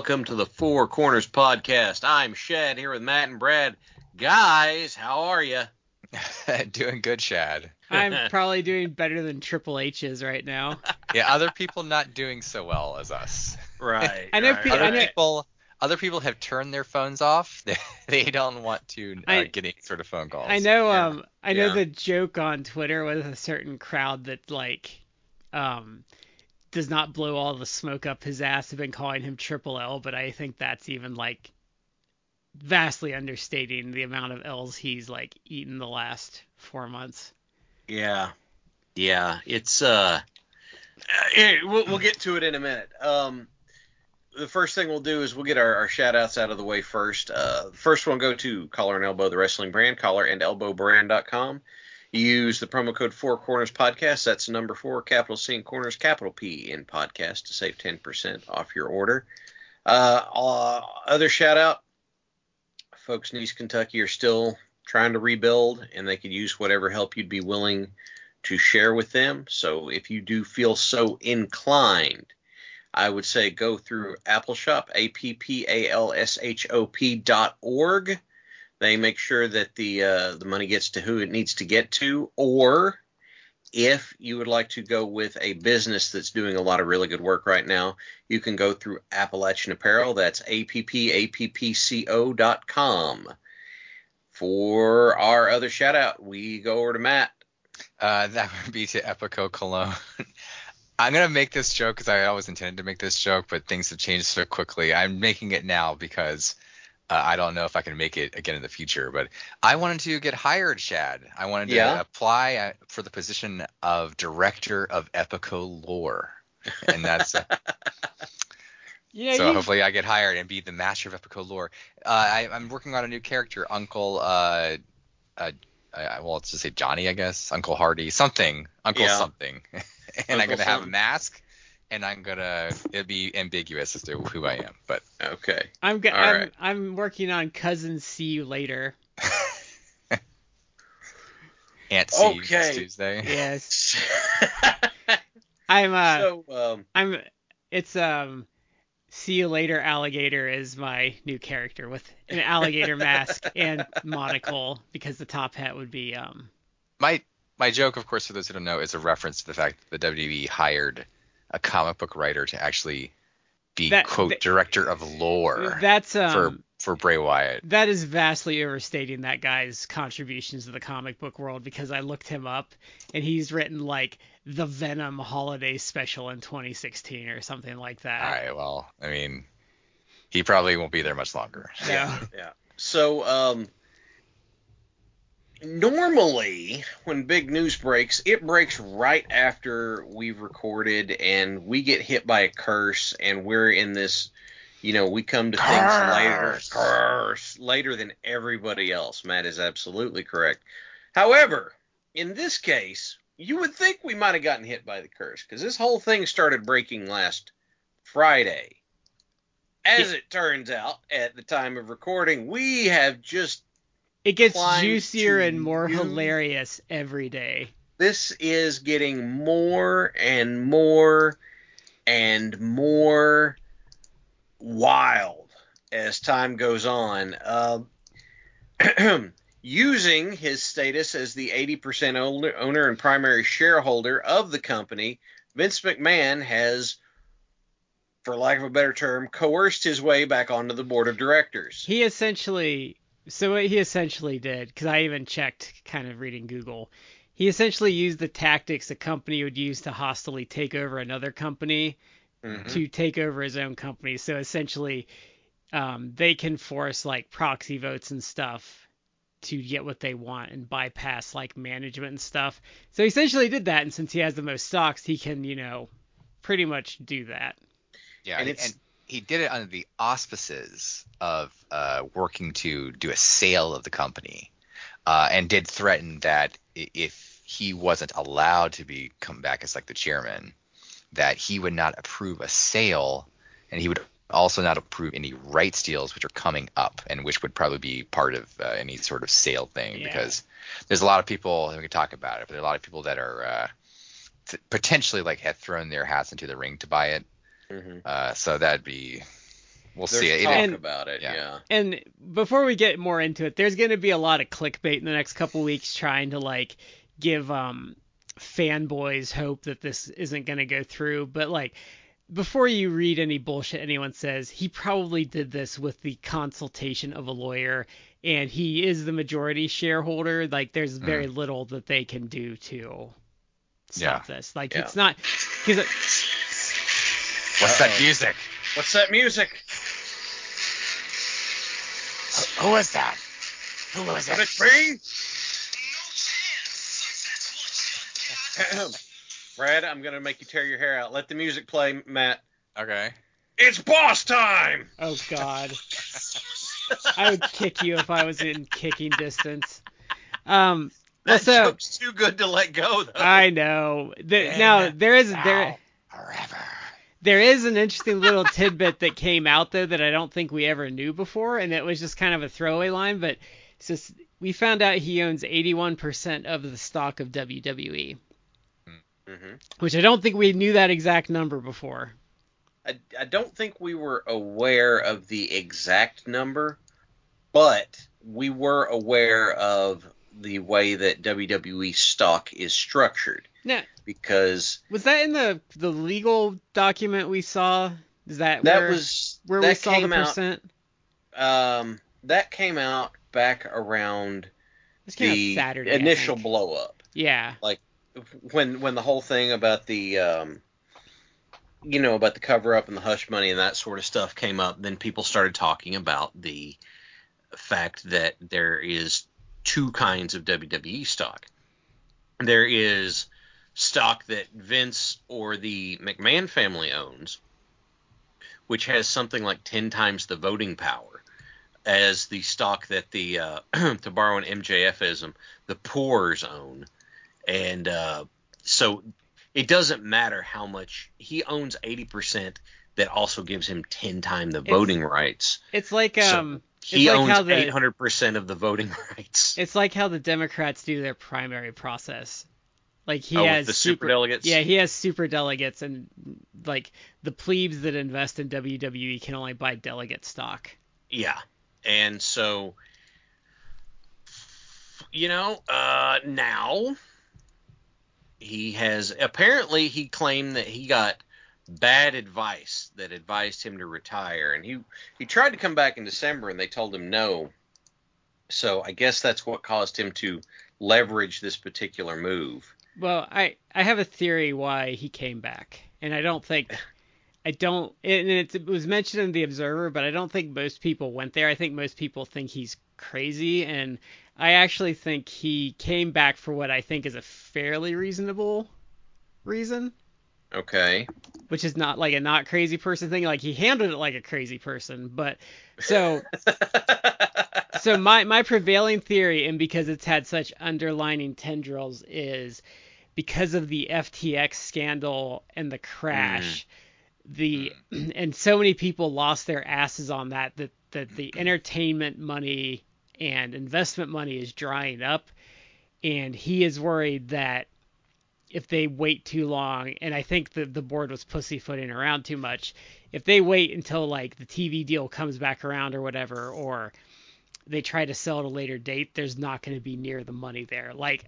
Welcome to the Four Corners Podcast. I'm Shad here with Matt and Brad. Guys, how are you? doing good, Shad. I'm probably doing better than Triple H is right now. Yeah, other people not doing so well as us. Right. I know right. pe- Other I know- people, other people have turned their phones off. They, they don't want to uh, I- get any sort of phone calls. I know Yeah. um I know Yeah. the joke on Twitter with a certain crowd that like um does not blow all the smoke up his ass have been calling him triple L, but I think that's even like vastly understating the amount of L's he's like eaten the last four months. Yeah. Yeah. It's uh. uh, here, we'll, we'll get to it in a minute. Um, the first thing we'll do is we'll get our, our shout outs out of the way first. Uh, first one go to Collar and Elbow, the wrestling brand, collar and elbow brand.com. Use the promo code Four Corners Podcast. That's number four, capital C in corners, capital P in podcast to save 10% off your order. Uh, uh, other shout out folks in East Kentucky are still trying to rebuild, and they could use whatever help you'd be willing to share with them. So if you do feel so inclined, I would say go through Appalshop, A P P A L S H O P dot org. They make sure that the uh, the money gets to who it needs to get to, or if you would like to go with a business that's doing a lot of really good work right now, you can go through Appalachian Apparel. That's A-P-P-A-P-P-C-O dot com. For our other shout out, we go over to Matt. Uh, that would be to Epico Colón. I'm gonna make this joke because I always intended to make this joke, but things have changed so quickly. I'm making it now because uh, I don't know if I can make it again in the future. But I wanted to get hired, Shad. I wanted to Yeah. apply uh, for the position of director of Epico Lore, and that's uh, Yeah, so you, hopefully I get hired and be the master of Epico lore. Uh, I, I'm working on a new character, Uncle. Uh, uh, I, well, let's just say Johnny, I guess. Uncle Hardy, something. Uncle Yeah. something. and I'm gonna have a mask, and I'm gonna it'll be ambiguous as to who I am, but Okay. I'm, go- all I'm right. I'm working on cousin see you later. Aunt C Okay. Tuesday. Yes. I'm uh so, um, I'm it's um see you later alligator is my new character with an alligator mask and monocle because the top hat would be um My my joke, of course, for those who don't know, is a reference to the fact that the WWE hired a comic book writer to actually be That- quote that- director of lore that's um for for Bray Wyatt. that is vastly overstating that guy's contributions to the comic book world because I looked him up and he's written like the Venom holiday special in 2016 or something like that. All right. Well, I mean, he probably won't be there much longer. Yeah. yeah. So, um, normally when big news breaks, it breaks right after we've recorded and we get hit by a curse and we're in this, you know, we come to things later, Curse. curse later than everybody else. Matt is absolutely correct. However, in this case, you would think we might have gotten hit by the curse because this whole thing started breaking last Friday. As it turns out, at the time of recording, we have just it gets juicier and more you. hilarious every day. this is getting more and more and more wild as time goes on. Uh, using his status as the 80% owner, owner and primary shareholder of the company, Vince McMahon has, for lack of a better term, coerced his way back onto the board of directors. He essentially So what he essentially did, because I even checked, kind of reading Google, he essentially used the tactics a company would use to hostily take over another company Mhm. to take over his own company. So essentially, um, they can force like proxy votes and stuff to get what they want and bypass like management and stuff. So he essentially did that, and since he has the most stocks, he can, you know, pretty much do that. Yeah, And and, it's- he did it under the auspices of uh, working to do a sale of the company, uh, and did threaten that if he wasn't allowed to be come back as like the chairman, that he would not approve a sale, and he would also not approve any rights deals which are coming up, and which would probably be part of uh, any sort of sale thing, Yeah. because there's a lot of people we can talk about it, but there are a lot of people that are uh, th- potentially like had thrown their hats into the ring to buy it. Mhm. Uh, so that'd be, we'll There's see. It, talk And- about it. yeah. Yeah. And before we get more into it, there's going to be a lot of clickbait in the next couple weeks trying to like give um fanboys hope that this isn't going to go through, but like before you read any bullshit anyone says, he probably did this with the consultation of a lawyer and he is the majority shareholder. Like there's very little that they can do to stop this. Like Yeah. it's not cuz what's that Uh-oh. music? What's that music? Who who is that? Who is Could it? it be? Brad, I'm gonna make you tear your hair out. Let the music play, Matt. Okay. It's boss time. oh god. I would kick you if I was in kicking distance. Um, well, That so joke's too good to let go, though. I know. The, now there is there Forever. There is an interesting little tidbit that came out though that I don't think we ever knew before, and it was just kind of a throwaway line. But just we found out he owns 81% of the stock of WWE, hmm which I don't think we knew that exact number before. I, I don't think we were aware of the exact number, but we were aware of the way that WWE stock is structured Yeah. because was that in the the legal document we saw? Is that that where, was where that we saw the came out percent? um that came out back around This came the out Saturday. Initial blow up Yeah. Like when when the whole thing about the um you know about the cover up and the hush money and that sort of stuff came up then people started talking about the fact that there is two kinds of WWE stock. There is stock that Vince or the McMahon family owns which has something like 10 times the voting power as the stock that the uh, to borrow an MJFism the poors own. And uh, so it doesn't matter how much he owns 80% that also gives him 10 times the It's- voting rights. It's like So, um he like owns the- 800% of the voting rights it's like how the Democrats do their primary process. Like he Oh, has the super delegates? Yeah, he has super delegates and like the plebes that invest in WWE can only buy delegate stock. yeah and so you know uh now he has apparently he claimed that he got bad advice that advised him to retire. And he he tried to come back in December and they told him no. So I guess that's what caused him to leverage this particular move. Well, I I have a theory why he came back, and I don't think I don't. And it, it was mentioned in the Observer, but I don't think most people went there. I think most people think he's crazy, and I actually think he came back for what I think is a fairly reasonable reason, okay which is not like a not crazy person thing. Like he handled it like a crazy person, but so so my my prevailing theory, and because it's had such underlining tendrils, is because of the FTX scandal and the crash, mm. the mm. and so many people lost their asses on that that that the entertainment money and investment money is drying up, and he is worried that if they wait too long, and I think the the board was pussyfooting around too much, if they wait until like the TV deal comes back around or whatever, or they try to sell at a later date, there's not going to be near the money there. Like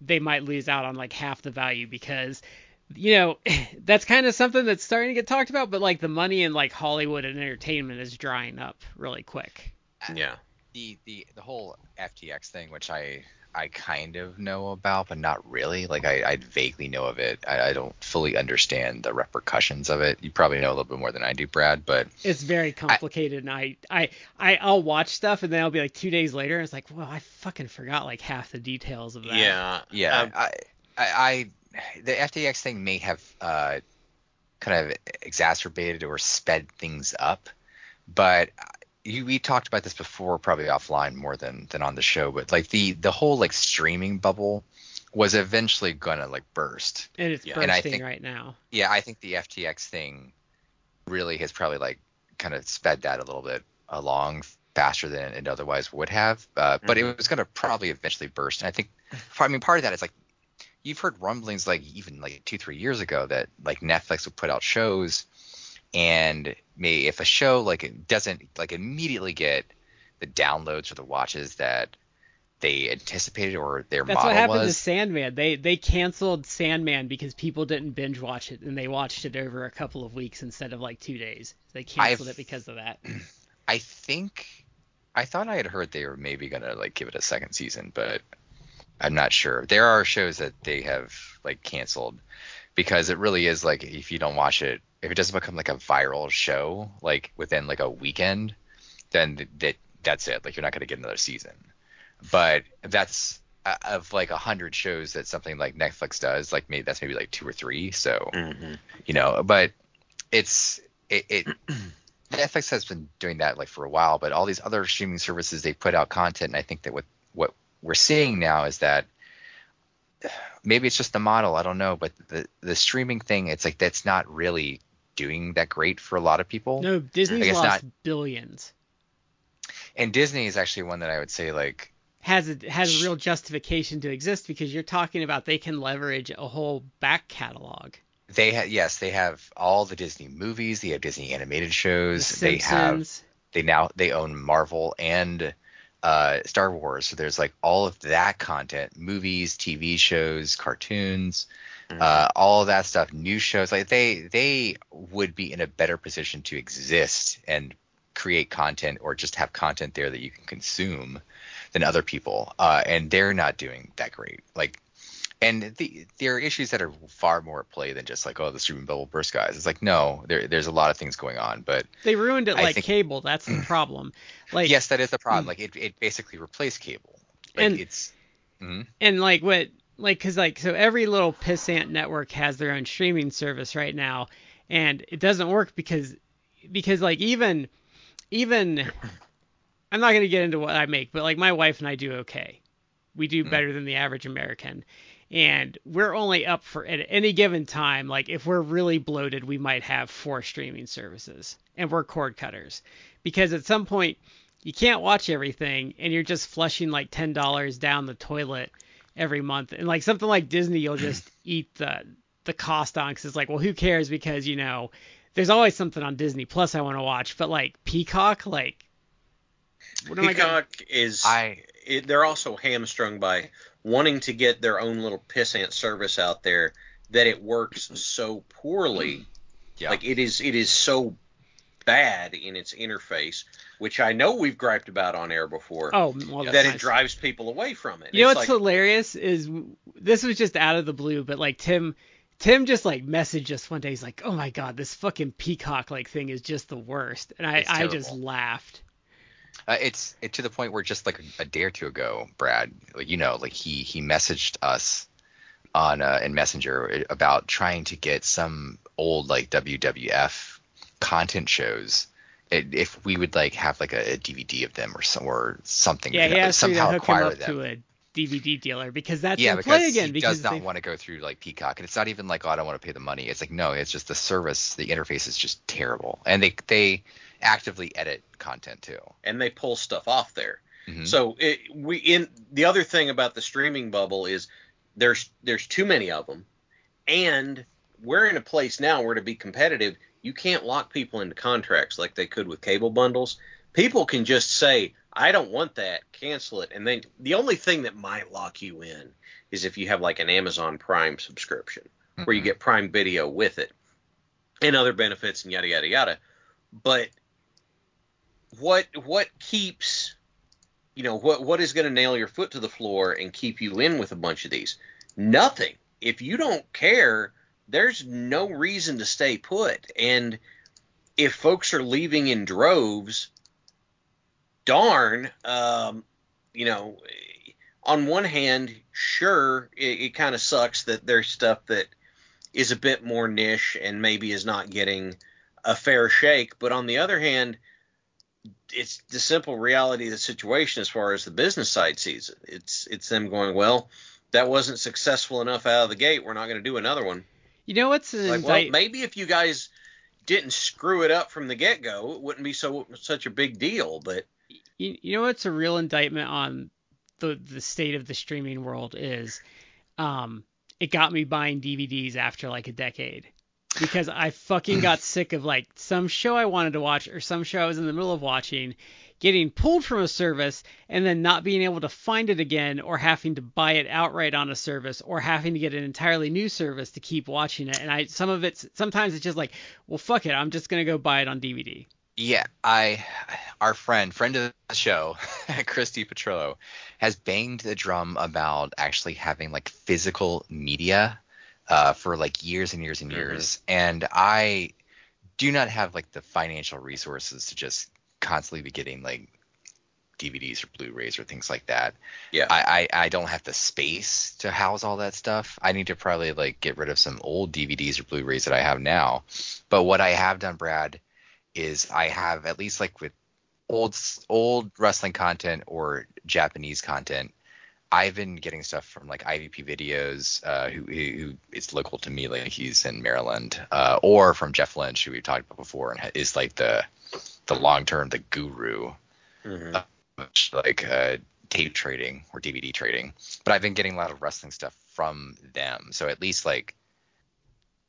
they might lose out on like half the value because you know that's kind of something that's starting to get talked about, but like the money in like Hollywood and entertainment is drying up really quick. Uh, yeah the the the whole FTX thing, which I I kind of know about, but not really. Like I, I vaguely know of it. I, I don't fully understand the repercussions of it. You probably know a little bit more than I do, Brad. But it's very complicated, I, and I, I, I, I'll watch stuff, and then I'll be like two days later, and it's like, well, I fucking forgot like half the details of that. Yeah, yeah. Um, I, I, I, the FTX thing may have uh, kind of exacerbated or sped things up, but you, we talked about this before, probably offline more than than on the show, but like the the whole like streaming bubble was eventually gonna like burst. And it's yeah. bursting and think, right now. Yeah, I think the FTX thing really has probably like kind of sped that a little bit along faster than it otherwise would have. Uh, mm-hmm. But it mm-hmm. was gonna probably eventually burst. And I think, I mean, part of that is like you've heard rumblings like even like two three years ago that like Netflix would put out shows and may if a show like it doesn't like immediately get the downloads or the watches that they anticipated or their That's model what happened was. to Sandman. They they canceled Sandman because people didn't binge watch it and they watched it over a couple of weeks instead of like two days. They canceled I've, it because of that. I think I thought I had heard they were maybe gonna like give it a second season, but I'm not sure. There are shows that they have like canceled because it really is like if you don't watch it if it doesn't become like a viral show like within like a weekend, then that that's it. Like you're not going to get another season. But that's uh, of like a hundred shows that something like Netflix does, like maybe that's maybe like two or three. So mm-hmm. you know, but it's it, it Netflix has been doing that like for a while, but all these other streaming services they put out content, and I think that what what we're seeing now is that maybe it's just the model, I don't know, but the the streaming thing, it's like that's not really doing that great for a lot of people. No, Disney's lost not, billions. And Disney is actually one that I would say like has a has a real justification to exist because you're talking about they can leverage a whole back catalog. They have yes, they have all the Disney movies, they have Disney animated shows, the they have they now they own Marvel and uh, Star Wars. So there's like all of that content, movies, TV shows, cartoons, mm-hmm. uh, all of that stuff, new shows. Like they they would be in a better position to exist and create content or just have content there that you can consume than other people. Uh, and they're not doing that great. Like and the, there are issues that are far more at play than just like oh the streaming bubble burst guys it's like no there, there's a lot of things going on but they ruined it I like think, cable that's the problem like yes that is the problem like it, it basically replaced cable like and it's mm-hmm. and like what like because like so every little pissant network has their own streaming service right now and it doesn't work because because like even even i'm not going to get into what i make but like my wife and i do okay we do mm-hmm. better than the average american and we're only up for at any given time like if we're really bloated we might have four streaming services and we're cord cutters because at some point you can't watch everything and you're just flushing like $10 down the toilet every month and like something like disney you'll just eat the the cost on because it's like well who cares because you know there's always something on disney plus i want to watch but like peacock like peacock is i it, they're also hamstrung by wanting to get their own little pissant service out there that it works so poorly. Yeah. Like it is it is so bad in its interface, which I know we've griped about on air before. Oh, well, that nice. it drives people away from it. You know what's like, hilarious is this was just out of the blue, but like Tim Tim just like messaged us one day. He's like, "Oh my god, this fucking peacock like thing is just the worst," and I I just laughed. Uh, it's it, to the point where just like a, a, day or two ago, Brad, like you know, like he he messaged us on uh, in Messenger about trying to get some old like WWF content shows. It, if we would like have like a, a, DVD of them or some or something, yeah, he asked somehow to hook acquire him up them. to a DVD dealer because that's yeah, because play again. He because does not want to go through like Peacock, and it's not even like oh I don't want to pay the money. It's like no, it's just the service, the interface is just terrible, and they they actively edit content too. And they pull stuff off there. Mm-hmm. So it, we in the other thing about the streaming bubble is there's there's too many of them, and we're in a place now where to be competitive, you can't lock people into contracts like they could with cable bundles. People can just say, I don't want that, cancel it, and then the only thing that might lock you in is if you have like an Amazon Prime subscription mm-hmm. where you get Prime Video with it and other benefits and yada yada yada. But what what keeps you know what what is going to nail your foot to the floor and keep you in with a bunch of these? Nothing. If you don't care, there's no reason to stay put. And if folks are leaving in droves, darn, um, you know, on one hand, sure, it, it kind of sucks that there's stuff that is a bit more niche and maybe is not getting a fair shake. But on the other hand, it's the simple reality of the situation as far as the business side sees it. It's it's them going, well, that wasn't successful enough out of the gate. We're not going to do another one. You know what's an Like, indict- well, maybe if you guys didn't screw it up from the get go, it wouldn't be so such a big deal. But you, you know what's a real indictment on the the state of the streaming world is um it got me buying DVDs after like a decade because I fucking got sick of like some show I wanted to watch or some show I was in the middle of watching getting pulled from a service and then not being able to find it again or having to buy it outright on a service or having to get an entirely new service to keep watching it and I some of it's sometimes it's just like well fuck it I'm just going to go buy it on DVD. Yeah, I, our friend, friend of the show, Christy Petrillo, has banged the drum about actually having like physical media uh, for like years and years and Mhm. years, and I do not have like the financial resources to just constantly be getting like DVDs or Blu-rays or things like that. yeah, I, I I don't have the space to house all that stuff. I need to probably like get rid of some old DVDs or Blu-rays that I have now. But what I have done, Brad, is I have at least like with old old wrestling content or Japanese content. I've been getting stuff from like IVP videos, uh, who, who is local to me, like he's in Maryland, uh, or from Jeff Lynch, who we've talked about before, and is like the the long term the guru Mhm. much like uh, tape trading or DVD trading, but I've been getting a lot of wrestling stuff from them. So at least like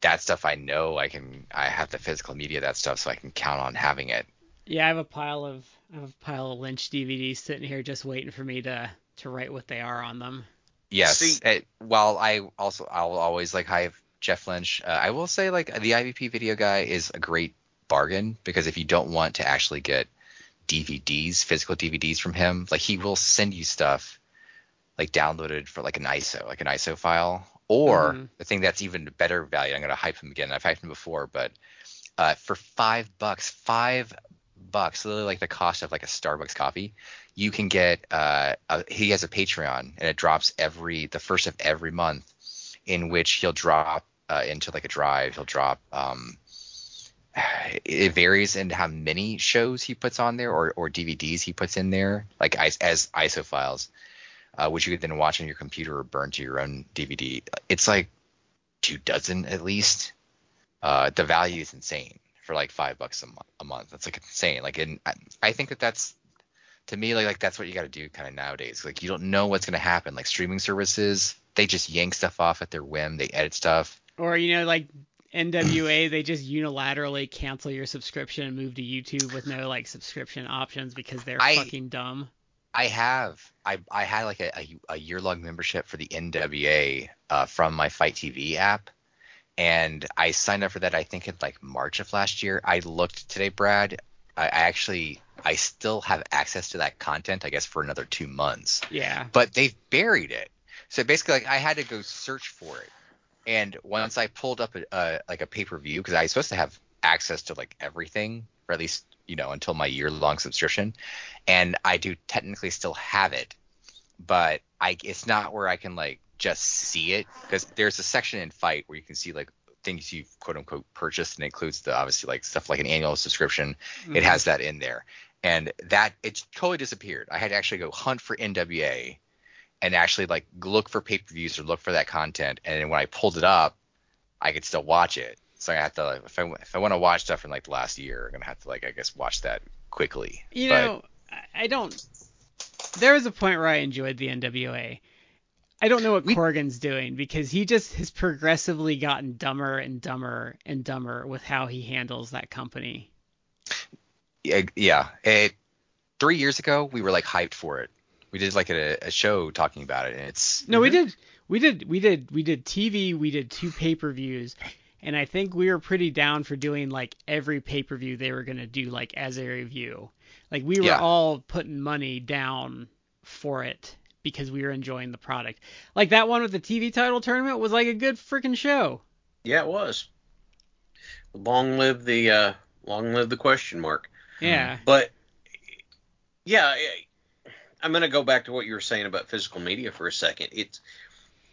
that stuff, I know I can. I have the physical media of that stuff, so I can count on having it. Yeah, I have a pile of I have a pile of Lynch DVDs sitting here just waiting for me to to write what they are on them. Yes. See- it, while I also I'll always like have Jeff Lynch. Uh, I will say like the IVP video guy is a great bargain because if you don't want to actually get DVDs, physical DVDs from him, like he will send you stuff like downloaded for like an ISO, like an ISO file, or Mhm. the thing that's even better value. I'm gonna hype him again. I've hyped him before, but uh, for five bucks, five bucks, literally like the cost of like a Starbucks coffee, you can get. Uh, a, he has a Patreon, and it drops every the first of every month, in which he'll drop uh, into like a drive. He'll drop. Um, it varies in how many shows he puts on there or, or DVDs he puts in there, like as, as ISO files, uh, which you could then watch on your computer or burn to your own DVD. It's like two dozen at least. Uh, the value is insane for like five bucks a, mo- a month. That's like insane. Like, and I, I think that that's to me like like that's what you got to do kind of nowadays. Like you don't know what's gonna happen. Like streaming services, they just yank stuff off at their whim. They edit stuff. Or you know, like NWA, they just unilaterally cancel your subscription and move to YouTube with no like subscription options because they're I- fucking dumb. I have. I I had like a, a, a year long membership for the NWA uh, from my FITE TV app, and I signed up for that. I think in like March of last year. I looked today, Brad. I, I actually I still have access to that content. I guess for another two months, Yeah. but they've buried it. So basically, like I had to go search for it, and once I pulled up a, a like a pay per view because I was supposed to have access to like everything, or at least you know until my year long subscription, and I do technically still have it, but I it's not where I can like just see it because there's a section in FITE where you can see like things you've quote unquote purchased and it includes the obviously like stuff like an annual subscription. It mm-hmm. has that in there, and that it totally disappeared. I had to actually go hunt for NWA and actually like look for pay per views or look for that content, and then when I pulled it up, I could still watch it. So I have to like, if I if I want to watch stuff from like the last year, I'm gonna have to like I guess watch that quickly. You But- know, I- I don't. There was a point where I enjoyed the NWA. I don't know what We- Corgan's doing because he just has progressively gotten dumber and dumber and dumber with how he handles that company. Yeah, yeah. It, three years ago, we were like hyped for it. We did like a, a show talking about it, and it's No, we did, we did, we did, we did TV. We did two pay per views, and I think we were pretty down for doing like every pay per view they were gonna do like as a review. Like we were Yeah. all putting money down for it because we were enjoying the product. Like that one with the TV title tournament was like a good freaking show. Yeah, it was. Long live the uh, long live the question mark. Yeah. But yeah, I'm gonna go back to what you were saying about physical media for a second. It's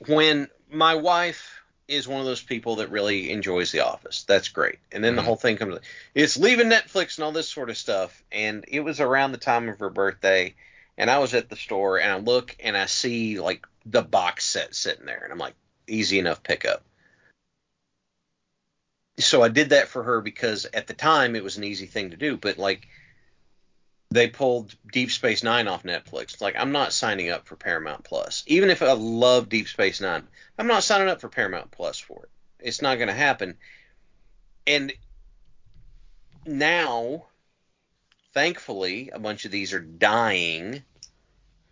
when my wife is one of those people that really enjoys The Office. That's great. And then the Mhm. whole thing comes. It's leaving Netflix and all this sort of stuff. And it was around the time of her birthday, and I was at the store and I look and I see like the box set sitting there, and I'm like, easy enough pickup. So I did that for her because at the time it was an easy thing to do, but like they pulled Deep Space Nine off Netflix. Like I'm not signing up for Paramount Plus. Even if I love Deep Space Nine, I'm not signing up for Paramount Plus for it. It's not going to happen. And now, thankfully, a bunch of these are dying,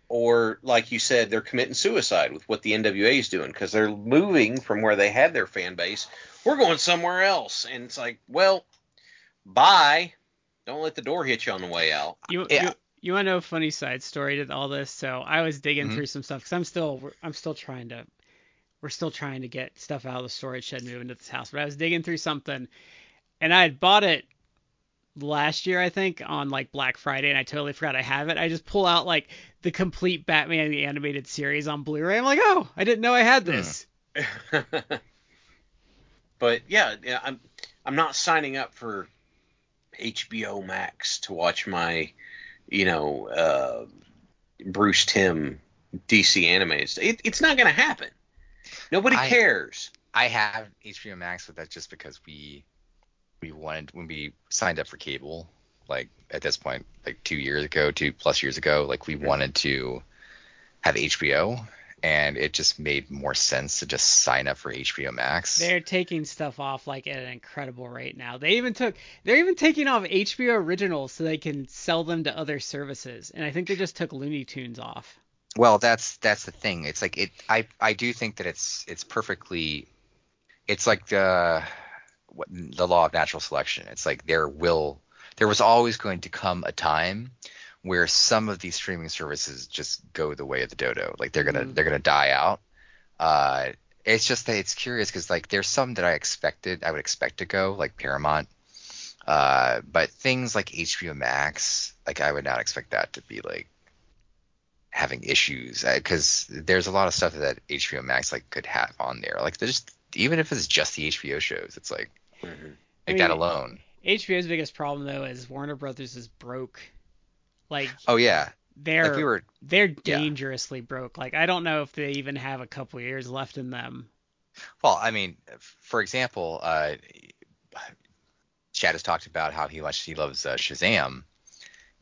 or like you said, they're committing suicide with what the NWA is doing because they're moving from where they had their fan base. We're going somewhere else, and it's like, well, bye. Don't let the door hit you on the way out. You, Yeah. you you want to know a funny side story to all this? So I was digging Mhm. through some stuff because I'm still I'm still trying to we're still trying to get stuff out of the storage shed moving to this house. But I was digging through something, and I had bought it last year I think on like Black Friday, and I totally forgot I have it. I just pull out like the complete Batman the animated series on Blu-ray. I'm like, oh, I didn't know I had this. but yeah, yeah, I'm I'm not signing up for HBO Max to watch my, you know, uh, Bruce Timm DC animated. It, it's not going to happen. Nobody I- cares. I have HBO Max, but that's just because we we wanted when we signed up for cable, like at this point, like two years ago, two plus years ago, like we wanted to have HBO, and it just made more sense to just sign up for HBO Max. They're taking stuff off like at an incredible rate now. They even took they're even taking off HBO originals so they can sell them to other services. And I think they just took Looney Tunes off. Well, that's that's the thing. It's like it. I I do think that it's it's perfectly. It's like the what, the law of natural selection. It's like there will there was always going to come a time where some of these streaming services just go the way of the dodo. Like they're gonna Mhm. they're gonna die out. Uh, it's just that it's curious because like there's some that I expected I would expect to go like Paramount. Uh, but things like HBO Max, like I would not expect that to be like having issues because there's a lot of stuff that HBO Max like could have on there. Like there's just even if it's just the HBO shows, it's like Mhm. like I that alone. HBO's biggest problem though is Warner Brothers is broke. Like Oh yeah, they're like we were. they're yeah. dangerously broke. Like I don't know if they even have a couple years left in them. Well, I mean, for example, uh, Shad has talked about how he watches he loves uh, Shazam,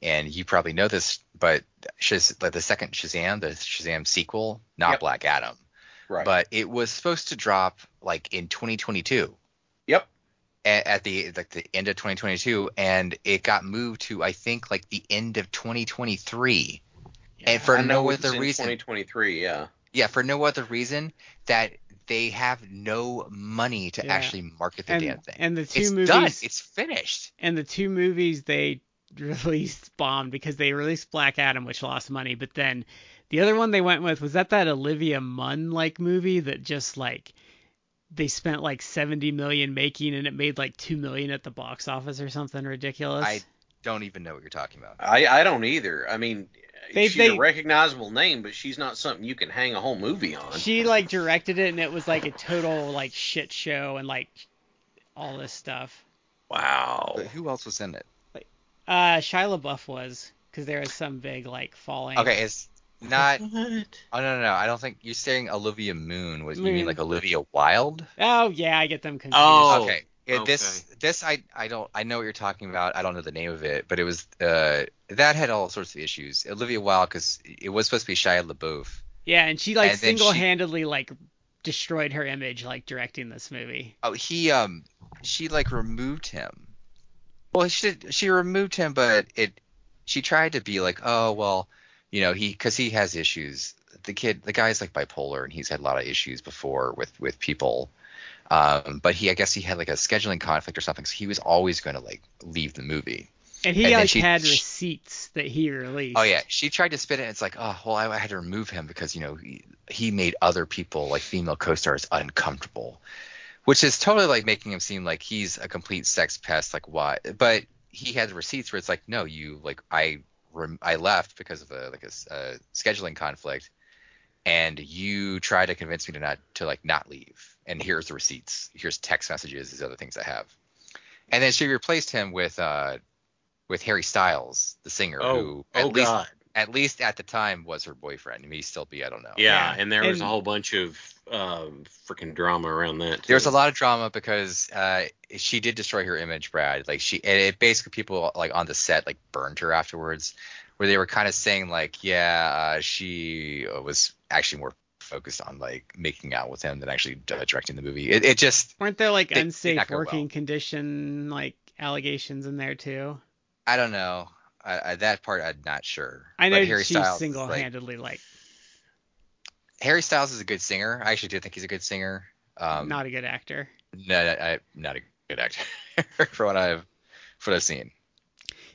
and you probably know this, but Shaz, like the second Shazam, the Shazam sequel, not Yep. Black Adam, Right. but it was supposed to drop like in 2022. Yep. at the like the end of 2022 and it got moved to I think like the end of 2023 and for I know no other reason 2023. Yeah. yeah for no other reason that they have no money to Yeah. actually market the And damn thing and the two it's movies done it's finished and the two movies they released bombed because they released Black Adam, which lost money, but then the other one they went with was that that Olivia Munn like movie that just like they spent like 70 million making and it made like 2 million at the box office or something ridiculous. I don't even know what you're talking about I I don't either. I mean, They- she's they- a recognizable name, but she's not something you can hang a whole movie on. she like directed it and it was like a total like shit show and like all this stuff. wow. but who else was in it Uh Shia LaBeouf was cuz there was some big like falling. okay it's not What? oh no no no I don't think you're saying Olivia Munn was you mean like Olivia Wilde Oh yeah, I get them confused. Oh. okay. Yeah, This this I I don't I know what you're talking about. I don't know the name of it, but it was uh that had all sorts of issues. Olivia Wilde because it was supposed to be Shia LaBeouf. Yeah, and she like And single-handedly like destroyed her image like directing this movie. Oh, he um she like removed him. Well, she she removed him, but it she tried to be like, oh well, you know he because he has issues. The kid, the guy's like bipolar, and he's had a lot of issues before with with people. Um, but he, I guess he had like a scheduling conflict or something, so he was always going to like leave the movie. And he And like she- had receipts that he released. Oh yeah, she tried to spin it. And it's like, oh well, I, I had to remove him because you know he, he made other people like female co-stars uncomfortable, which is totally like making him seem like he's a complete sex pest. Like why? But he had receipts where it's like, no, you like I rem- I left because of a like a, scheduling conflict, and you tried to convince me to not to like not leave. And here's the receipts. Here's text messages. These other things I have. And then she replaced him with uh with Harry Styles, the singer, Oh, who at oh least God. At least at the time was her boyfriend. He may still be, I don't know. Yeah, Yeah. and there was a whole bunch of um, freaking drama around that. There was a lot of drama because uh, she did destroy her image, Brad. Like she, and it basically people like on the set like burned her afterwards, where they were kind of saying like, yeah, uh, she was actually more focused on like making out with him than actually uh, directing the movie. It, it just, Weren't there like They- unsafe working well. condition like allegations in there too? I don't know. I, I, that part I'm not sure. I know But Harry she Styles, single-handedly like, Harry Styles is a good singer. I actually do think he's a good singer. Um, not a good actor. No, no, I, not a good actor for what I've for what I've seen.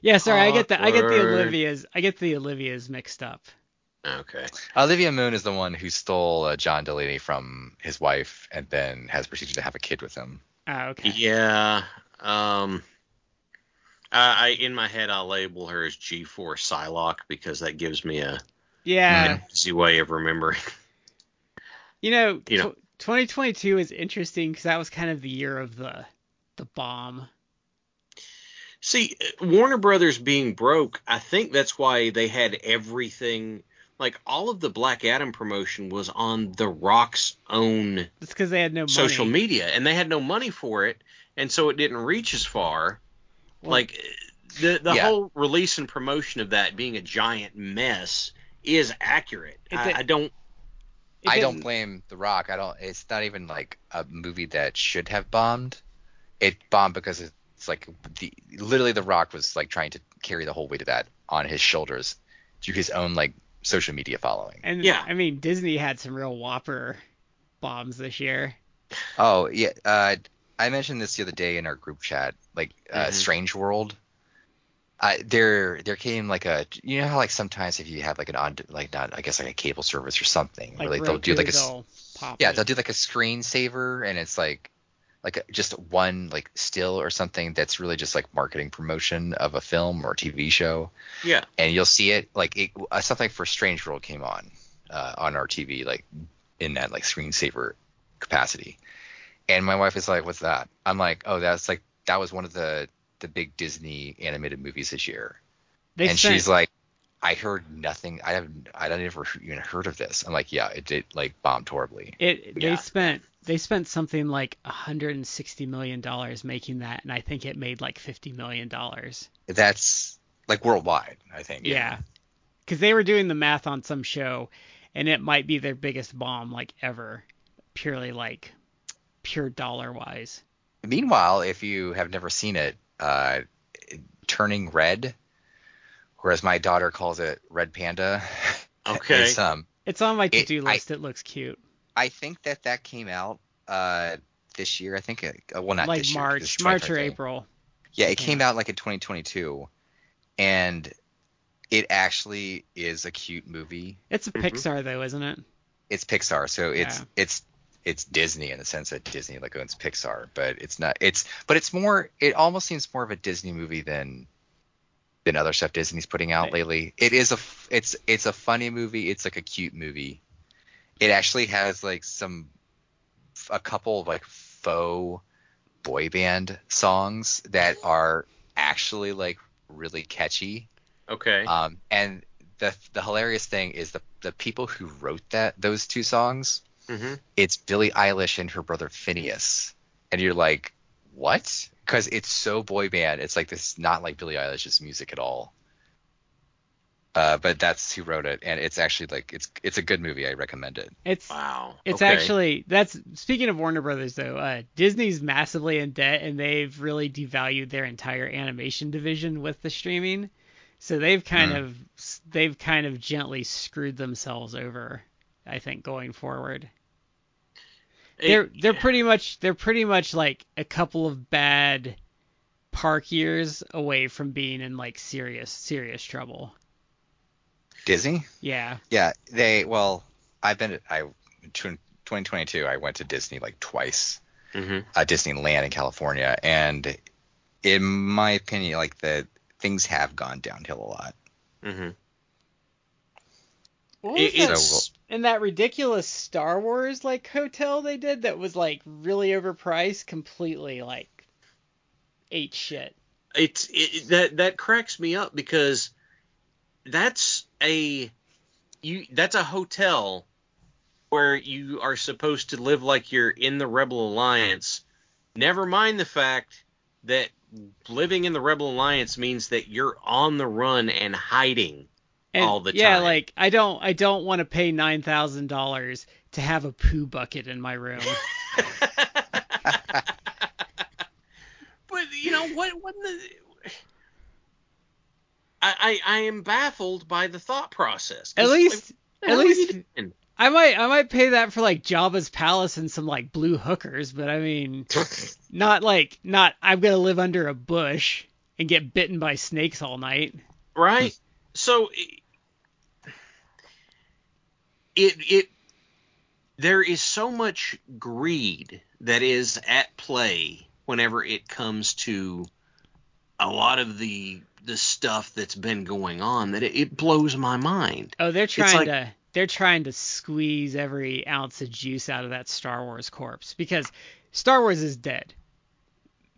Yeah, sorry, I get the I get the Olivia's I get the Olivia's mixed up. Okay. Olivia Munn is the one who stole uh, John Delaney from his wife and then has proceeded to have a kid with him. Oh, okay. Yeah. Um. I, I in my head I'll label her as G4 Psylocke because that gives me a Yeah. easy way of remembering. You know, You know. tw- 2022 is interesting because that was kind of the year of the the bomb. See, Warner Brothers being broke, I think that's why they had everything. Like all of the Black Adam promotion was on The Rock's own It's because they had no money. social media, and they had no money for it, and so it didn't reach as far. Well- like the the Yeah. whole release and promotion of that being a giant mess is accurate. It I, I don't. I don't blame The Rock. I don't. It's not even like a movie that should have bombed. It bombed because it's like the literally The Rock was like trying to carry the whole weight of that on his shoulders due to his own like social media following. And Yeah. I mean, Disney had some real whopper bombs this year. Oh yeah, uh, I mentioned this the other day in our group chat. Like uh, Mhm. Strange World. I, there, there came like a, you know how like sometimes if you have like an on, like not, I guess like a cable service or something, Like like they'll do like a they'll pop yeah, it. they'll do like a screensaver and it's like, like just one like still or something that's really just like marketing promotion of a film or TV show Yeah. and you'll see it like it, uh, something for Strange World came on uh, on our TV like in that like screensaver capacity, and my wife is like, "What's that?" I'm like, "Oh, that's like that was one of the the big Disney animated movies this year," They and she's like, "I heard nothing. I haven't. I don't ever even heard of this." I'm like, "Yeah, it did like bombed horribly." it. They Yeah. spent they spent something like 160 million dollars making that, and I think it made like 50 million dollars. That's like worldwide, I think. Yeah, because they were doing the math on some show, and it might be their biggest bomb like ever, purely like pure dollar wise. Meanwhile, if you have never seen it, uh, Turning Red, whereas my daughter calls it Red Panda, Okay. is, um, It's on my to-do I- list. it looks cute. I think that that came out uh, this year. I think, it, uh, well, not like this year. 'cause it's March, March or April. Yeah, it came out like in 2022, and it actually is a cute movie. It's a Mhm. Pixar though, isn't it? It's Pixar, so it's Yeah. it's it's Disney in the sense that Disney like owns Pixar, but it's not. It's but it's more. It almost seems more of a Disney movie than than other stuff Disney's putting out Right. lately. It is a it's it's a funny movie. It's like a cute movie. It actually has like some a couple of like faux boy band songs that are actually like really catchy. Okay. Um, and the the hilarious thing is the the people who wrote that those two songs, hmm it's Billie Eilish and her brother Finneas, and you're like, what? Because it's so boy band. It's like this is not like Billie Eilish's music at all. Uh, but that's who wrote it, and it's actually like it's it's a good movie. I recommend it. It's Wow. it's Okay. actually that's speaking of Warner Brothers though. Uh, Disney's massively in debt and they've really devalued their entire animation division with the streaming. So they've kind Hmm. of they've kind of gently screwed themselves over. I think going forward. It- they're they're pretty much they're pretty much like a couple of bad park years away from being in like serious serious trouble. Disney? Yeah. Yeah, they well, I've been I 2022 I went to Disney like twice. hmm Uh, Disneyland in California and in my opinion like the things have gone downhill a lot. hmm What was It- that? And that ridiculous Star Wars like hotel they did that was like really overpriced, completely like ate shit. it's it, that that cracks me up because that's a you that's a hotel where you are supposed to live like you're in the Rebel Alliance. Never mind the fact that living in the Rebel Alliance means that you're on the run and hiding. And All the yeah, time. like I don't I don't want to pay nine thousand dollars to have a poo bucket in my room. But you know what? What the? I, I I am baffled by the thought process. at least the at hell are you least? I might I might pay that for like Jabba's palace and some like blue hookers, but I mean not like not I'm gonna live under a bush and get bitten by snakes all night. right? So it, it there is so much greed that is at play whenever it comes to a lot of the the stuff that's been going on that it, it blows my mind. Oh, they're trying like- to they're trying to squeeze every ounce of juice out of that Star Wars corpse because Star Wars is dead.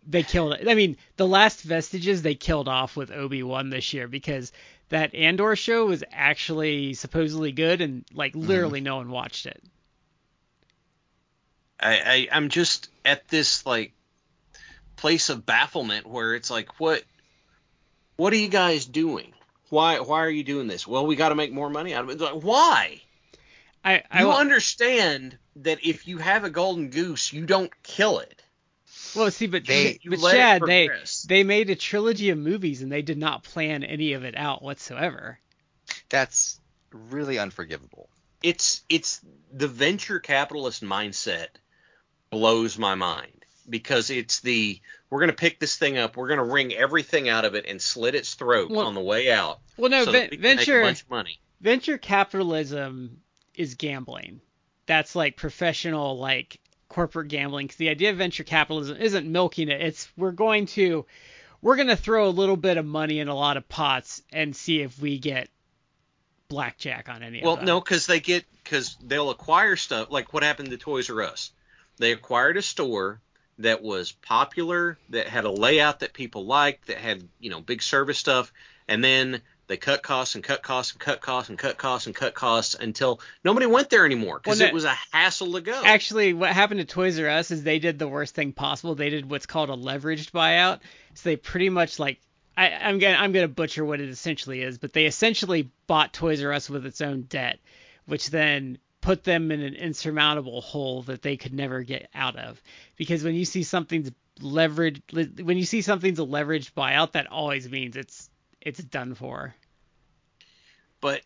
They killed it. I mean, the last vestiges they killed off with Obi Wan this year because that Andor show was actually supposedly good and like mm-hmm. literally no one watched it. I, I I'm just at this like place of bafflement where it's like what what are you guys doing? Why why are you doing this? Well, we got to make more money out of it. Like, why? I I You understand that if you have a golden goose, you don't kill it. Well see, but They- You but let Shad, they they made a trilogy of movies and they did not plan any of it out whatsoever. That's really unforgivable. It's it's the venture capitalist mindset blows my mind because it's the we're going to pick this thing up, we're going to wring everything out of it and slit its throat Well- on the way out. Well, no, so ven- we can make venture a bunch of money. venture capitalism is gambling. That's like professional, like corporate gambling. 'Cause the idea of venture capitalism isn't milking it. It's we're going to we're going to throw a little bit of money in a lot of pots and see if we get blackjack on any Well, of them. Well no, because they get because they'll acquire stuff like what happened to Toys R Us. They acquired a store that was popular, that had a layout that people liked, that had you know big service stuff, and then they cut costs and cut costs and cut costs and cut costs and cut costs until nobody went there anymore because Well, it was a hassle to go. Actually, what happened to Toys R Us is they did the worst thing possible. They did what's called a leveraged buyout. So they pretty much like I, I'm gonna I'm gonna butcher what it essentially is, but they essentially bought Toys R Us with its own debt, which then put them in an insurmountable hole that they could never get out of. Because when you see something's leveraged, when you see something's a leveraged buyout, that always means it's it's done for. but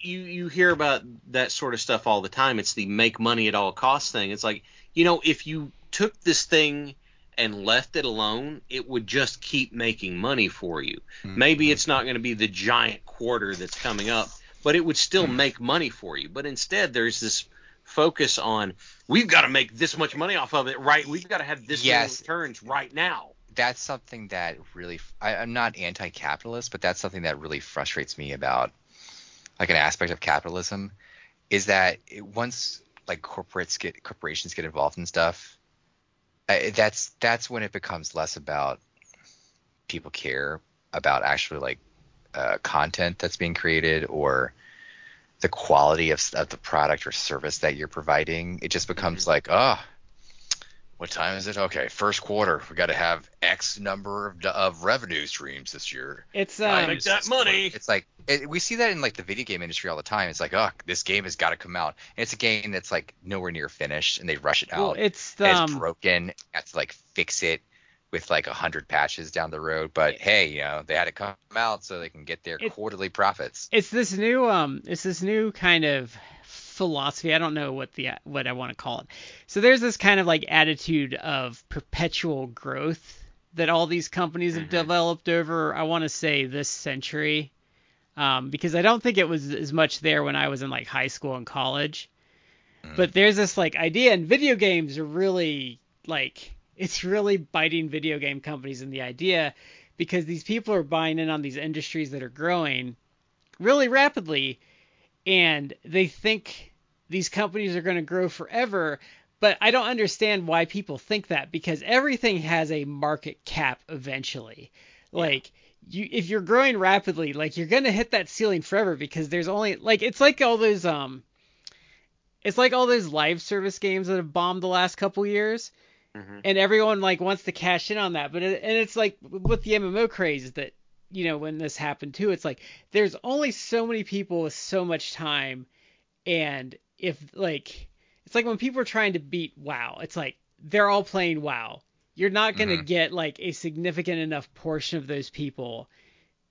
you you hear about that sort of stuff all the time. It's the make money at all costs thing. It's like you know if you took this thing and left it alone, it would just keep making money for you. Mm-hmm. Maybe it's not going to be the giant quarter that's coming up, but it would still mm-hmm. make money for you. But instead, there's this focus on we've got to make this much money off of it right. We've got to have this Yes. many returns right now. That's something that really I, I'm not anti-capitalist, but that's something that really frustrates me about like an aspect of capitalism is that it, once like corporates get corporations get involved in stuff, uh, that's that's when it becomes less about people care about actually like uh, content that's being created or the quality of, of the product or service that you're providing. It just becomes like, oh, what time is it? Okay, first quarter. We got to have X number of, of revenue streams this year. It's um make that money. It's like it, we see that in like the video game industry all the time. It's like, oh, this game has got to come out. And it's a game that's like nowhere near finished, and they rush it well, out. it's and um it's broken. You have to like fix it with like a hundred patches down the road. But hey, you know they had to come out so they can get their It- quarterly profits. it's this new um it's this new kind of philosophy i don't know what the what i want to call it so there's this kind of like attitude of perpetual growth that all these companies have Mhm. developed over, I want to say, this century. Um, because I don't think it was as much there when I was in like high school and college. Mm. But there's this like idea, and video games are really like it's really biting video game companies in the idea because these people are buying in on these industries that are growing really rapidly, and they think these companies are going to grow forever. But I don't understand why people think that because everything has a market cap eventually. Like you if you're growing rapidly, like you're going to hit that ceiling forever because there's only like it's like all those um it's like all those live service games that have bombed the last couple years Mhm. and everyone like wants to cash in on that but it, and it's like with the MMO craze that you know when this happened too it's like there's only so many people with so much time and if like it's like when people are trying to beat WoW it's like they're all playing WoW you're not going to Mhm. get like a significant enough portion of those people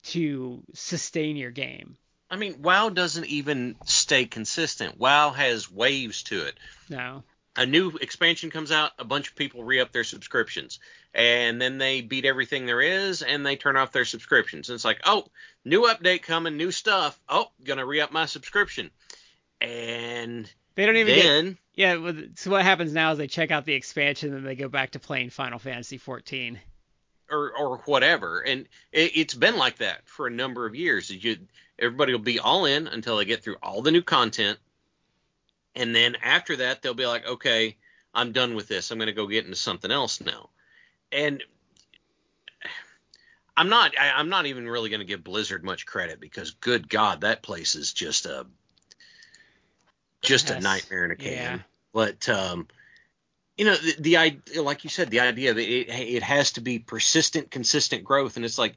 to sustain your game I mean, WoW doesn't even stay consistent. WoW has waves to it. no a new expansion comes out, a bunch of people re-up their subscriptions, and then they beat everything there is, and they turn off their subscriptions. And it's like, oh, new update coming, new stuff. Oh, gonna re-up my subscription, and they don't even get then Yeah, so what happens now is they check out the expansion and they go back to playing Final Fantasy 14. or or whatever. And it, it's been like that for a number of years. You everybody will be all in until they get through all the new content, and then after that they'll be like, okay, I'm done with this. I'm going to go get into something else now. And I'm not I, I'm not even really going to give Blizzard much credit because good God, that place is just a just a nightmare in a can. Yeah. But um, you know, the, the idea, like you said, the idea that it it has to be persistent, consistent growth, and it's like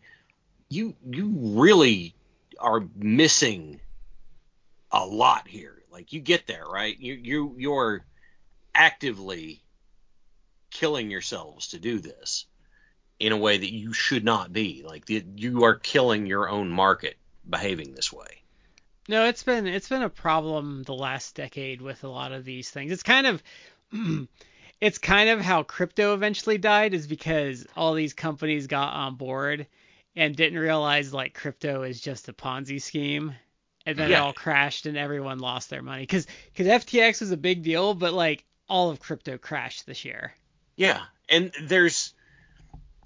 you you really are missing a lot here. Like you get there, right? You you you're actively killing yourselves to do this in a way that you should not be. Like the, you are killing your own market behaving this way. No, it's been it's been a problem the last decade with a lot of these things. It's kind of it's kind of how crypto eventually died is because all these companies got on board and didn't realize like crypto is just a Ponzi scheme. And then it all crashed and everyone lost their money cuz cuz FTX was a big deal, but like all of crypto crashed this year. Yeah, and there's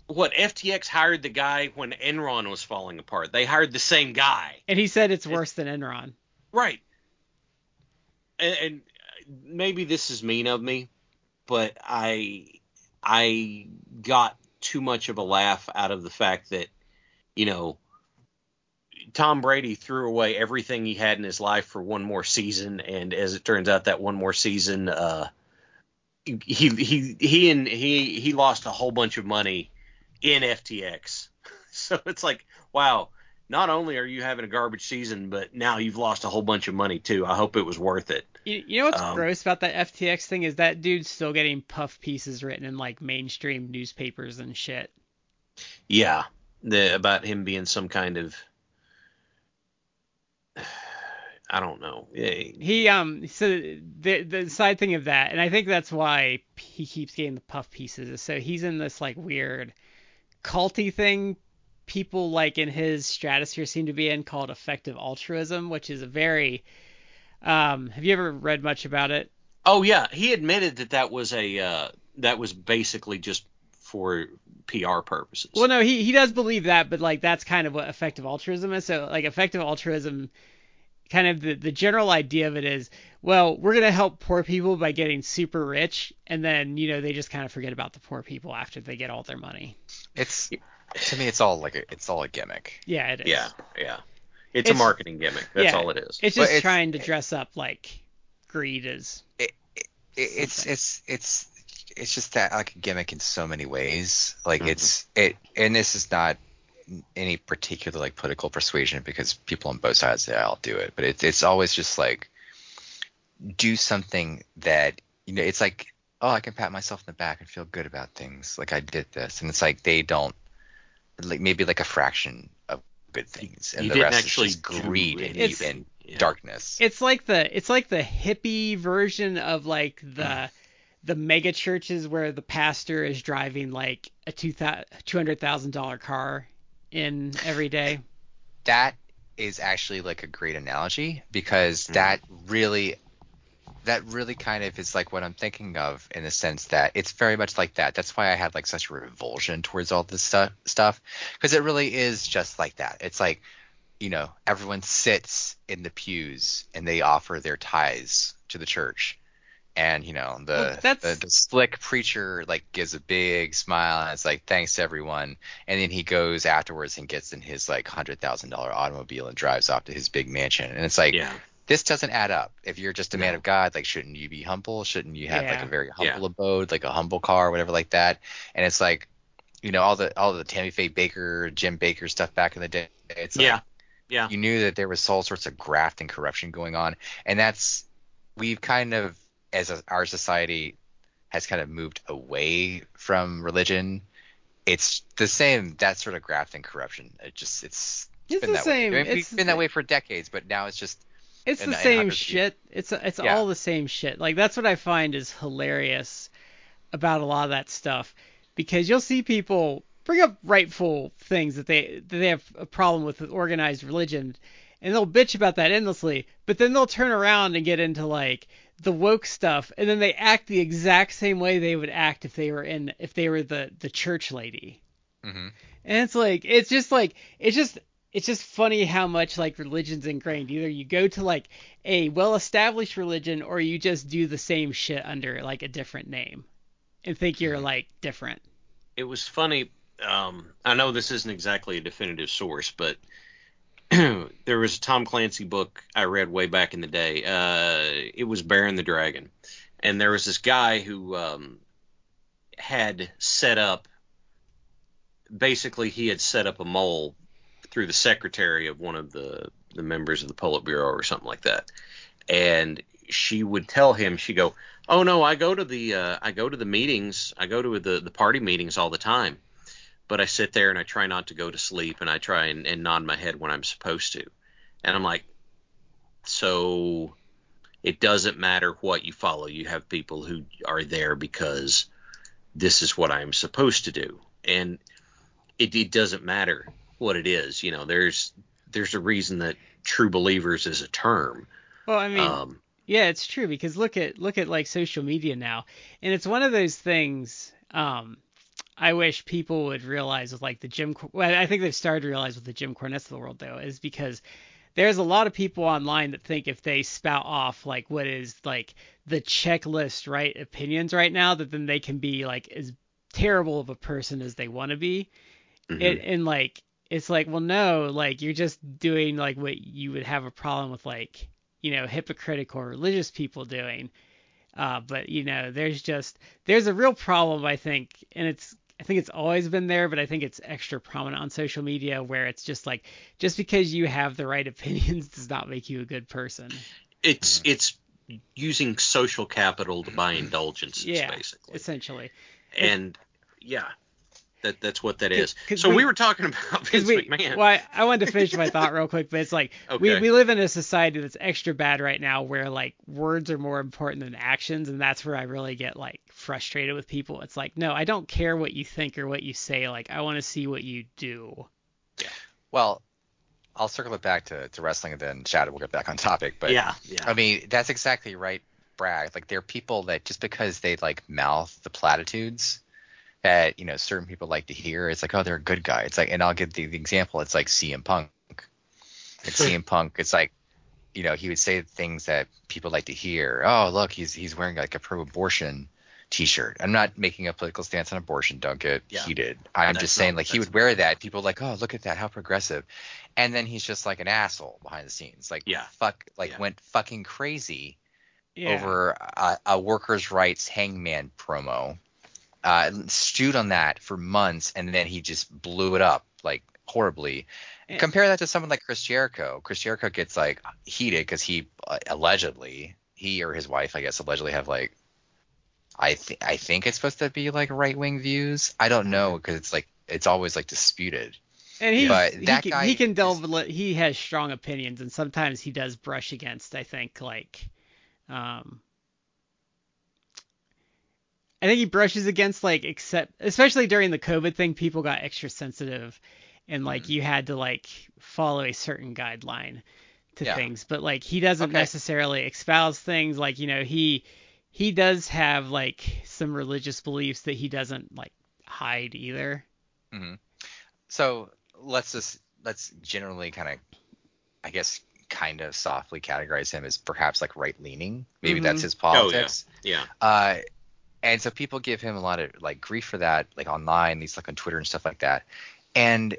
what FTX hired the guy when Enron was falling apart. They hired the same guy. And he said it's worse than Enron. Right. And, and maybe this is mean of me, but I I got too much of a laugh out of the fact that you know Tom Brady threw away everything he had in his life for one more season, and as it turns out, that one more season, uh, he he he and he he lost a whole bunch of money in FTX. So it's like, wow, not only are you having a garbage season, but now you've lost a whole bunch of money too. I hope it was worth it. You, you know what's Um, gross about that FTX thing is that dude's still getting puff pieces written in like mainstream newspapers and shit. Yeah, the about him being some kind of I don't know. He um so the the side thing of that, and I think that's why he keeps getting the puff pieces. is So he's in this like weird culty thing people like in his stratosphere seem to be in called effective altruism, which is a very um have you ever read much about it? Oh yeah, he admitted that that was a uh, that was basically just for PR purposes. Well, no, he he does believe that, but like that's kind of what effective altruism is. So like effective altruism, kind of the the general idea of it is, well, we're gonna help poor people by getting super rich, and then you know they just kind of forget about the poor people after they get all their money. It's to me, it's all like a, it's all a gimmick. Yeah, it is. yeah, yeah. It's, a marketing gimmick. That's yeah, all it is. It's just it's- trying to dress up like greed is. It, it's Something. it's it's it's just that like a gimmick in so many ways. Like Mhm. it's it, and this is not any particular like political persuasion because people on both sides say I'll do it, but it's it's always just like do something that you know. It's like oh, I can pat myself in the back and feel good about things. Like I did this, and it's like they don't like maybe like a fraction of good things, and You the rest actually is just do greed and, anything. and Yeah. darkness. It's like the it's like the hippie version of like the the mega churches where the pastor is driving like a two hundred thousand dollar car in every day. That is actually like a great analogy because hmm. that really that really kind of is like what I'm thinking of in the sense that it's very much like that. That's why I had like such a revulsion towards all this stuff stuff because it really is just like that. It's like you know everyone sits in the pews and they offer their tithes to the church and you know the, Well, the the slick preacher like gives a big smile and it's like thanks everyone and then he goes afterwards and gets in his like hundred thousand dollar automobile and drives off to his big mansion and it's like Yeah. this doesn't add up if you're just a man of god like shouldn't you be humble shouldn't you have like a very humble Yeah. abode like a humble car whatever like that and it's like you know all the all the Tammy Faye Bakker Jim Bakker stuff back in the day it's like, Yeah. Yeah. you knew that there was all sorts of graft and corruption going on and that's we've kind of as a, our society has kind of moved away from religion it's the same that sort of graft and corruption it just it's It's been the that same. way I mean, it's been that way for decades but now it's just It's the same shit. It's it's Yeah. all the same shit. Like that's what I find is hilarious about a lot of that stuff because you'll see people bring up rightful things that they that they have a problem with with organized religion and they'll bitch about that endlessly, but then they'll turn around and get into like the woke stuff and then they act the exact same way they would act if they were in if they were the the church lady. mhm. And it's like it's just like it's just it's just funny how much like religion's ingrained. Either you go to like a well-established religion or you just do the same shit under like a different name and think you're like different. it was funny. Um, I know this isn't exactly a definitive source, but there was a Tom Clancy book I read way back in the day. Uh, it was Bear and the Dragon, and there was this guy who um, had set up. Basically, he had set up a mole through the secretary of one of the the members of the Politburo or something like that, and she would tell him, she go, "Oh no, I go to the uh, I go to the meetings, I go to the the party meetings all the time, but I sit there and I try not to go to sleep and I try and, and nod my head when I'm supposed to." And I'm like, so it doesn't matter what you follow. You have people who are there because this is what I'm supposed to do, and it, it doesn't matter what it is. You know, there's there's a reason that true believers is a term. Well, I mean, Um, Yeah, it's true because look at look at like social media now, and it's one of those things. Um, I wish people would realize with like the Jim. Well, I think they've started to realize with the Jim Cornettes of the world though, is because there's a lot of people online that think if they spout off like what is like the checklist right opinions right now, that then they can be like as terrible of a person as they want to be. mhm. It, and like it's like well no like you're just doing like what you would have a problem with like you know hypocritical religious people doing uh but you know there's just there's a real problem i think and it's i think it's always been there but i think it's extra prominent on social media where it's just like just because you have the right opinions does not make you a good person. It's it's using social capital to buy indulgences yeah basically. essentially. And yeah that that's what that is. so we, we- were talking about Because Vince we, McMahon well, I, I wanted to finish my thought real quick, but it's like we, Okay. we live in a society that's extra bad right now, where like words are more important than actions, and that's where I really get like frustrated with people. It's like, no, I don't care what you think or what you say. Like, I want to see what you do. Yeah. well i'll circle it back to, to wrestling and then shadow will get back on topic but yeah yeah I mean, that's exactly right, Bragg. Like there are people that just because they like mouth the platitudes that you know certain people like to hear, it's like, oh, they're a good guy. It's like, and I'll give the, the example. It's like CM Punk. Like CM Punk, it's like, you know, he would say things that people like to hear. Oh, look, he's he's wearing like a pro-abortion T-shirt. I'm not making a political stance on abortion. Don't get Yeah. heated. I'm just saying, not- like he would wear that. People are like, oh, look at that, how progressive. And then he's just like an asshole behind the scenes. Like, Yeah. fuck, like Yeah. went fucking crazy Yeah. over a, a workers' rights hangman promo. Uh, stewed on that for months, and then he just blew it up like horribly. And- Compare that to someone like Chris Jericho. Chris Jericho gets like heated because he uh, allegedly, he or his wife, I guess, allegedly have like, I think I think it's supposed to be like right wing views. I don't know because it's like it's always like disputed. And he's, But he, that can, guy he can is- delve. li- He has strong opinions, and sometimes he does brush against. I think like, um, I think he brushes against like except especially during the COVID thing, people got extra sensitive, and like Mhm. you had to like follow a certain guideline to Yeah. things. But like he doesn't Okay. necessarily espouse things like you know he he does have like some religious beliefs that he doesn't like hide either. So let's just let's generally kind of, I guess, kind of softly categorize him as perhaps like right leaning. Maybe that's Mhm. his Oh, yeah. politics. Yeah. Uh, and so people give him a lot of like grief for that, like online, these like on Twitter and stuff like that. And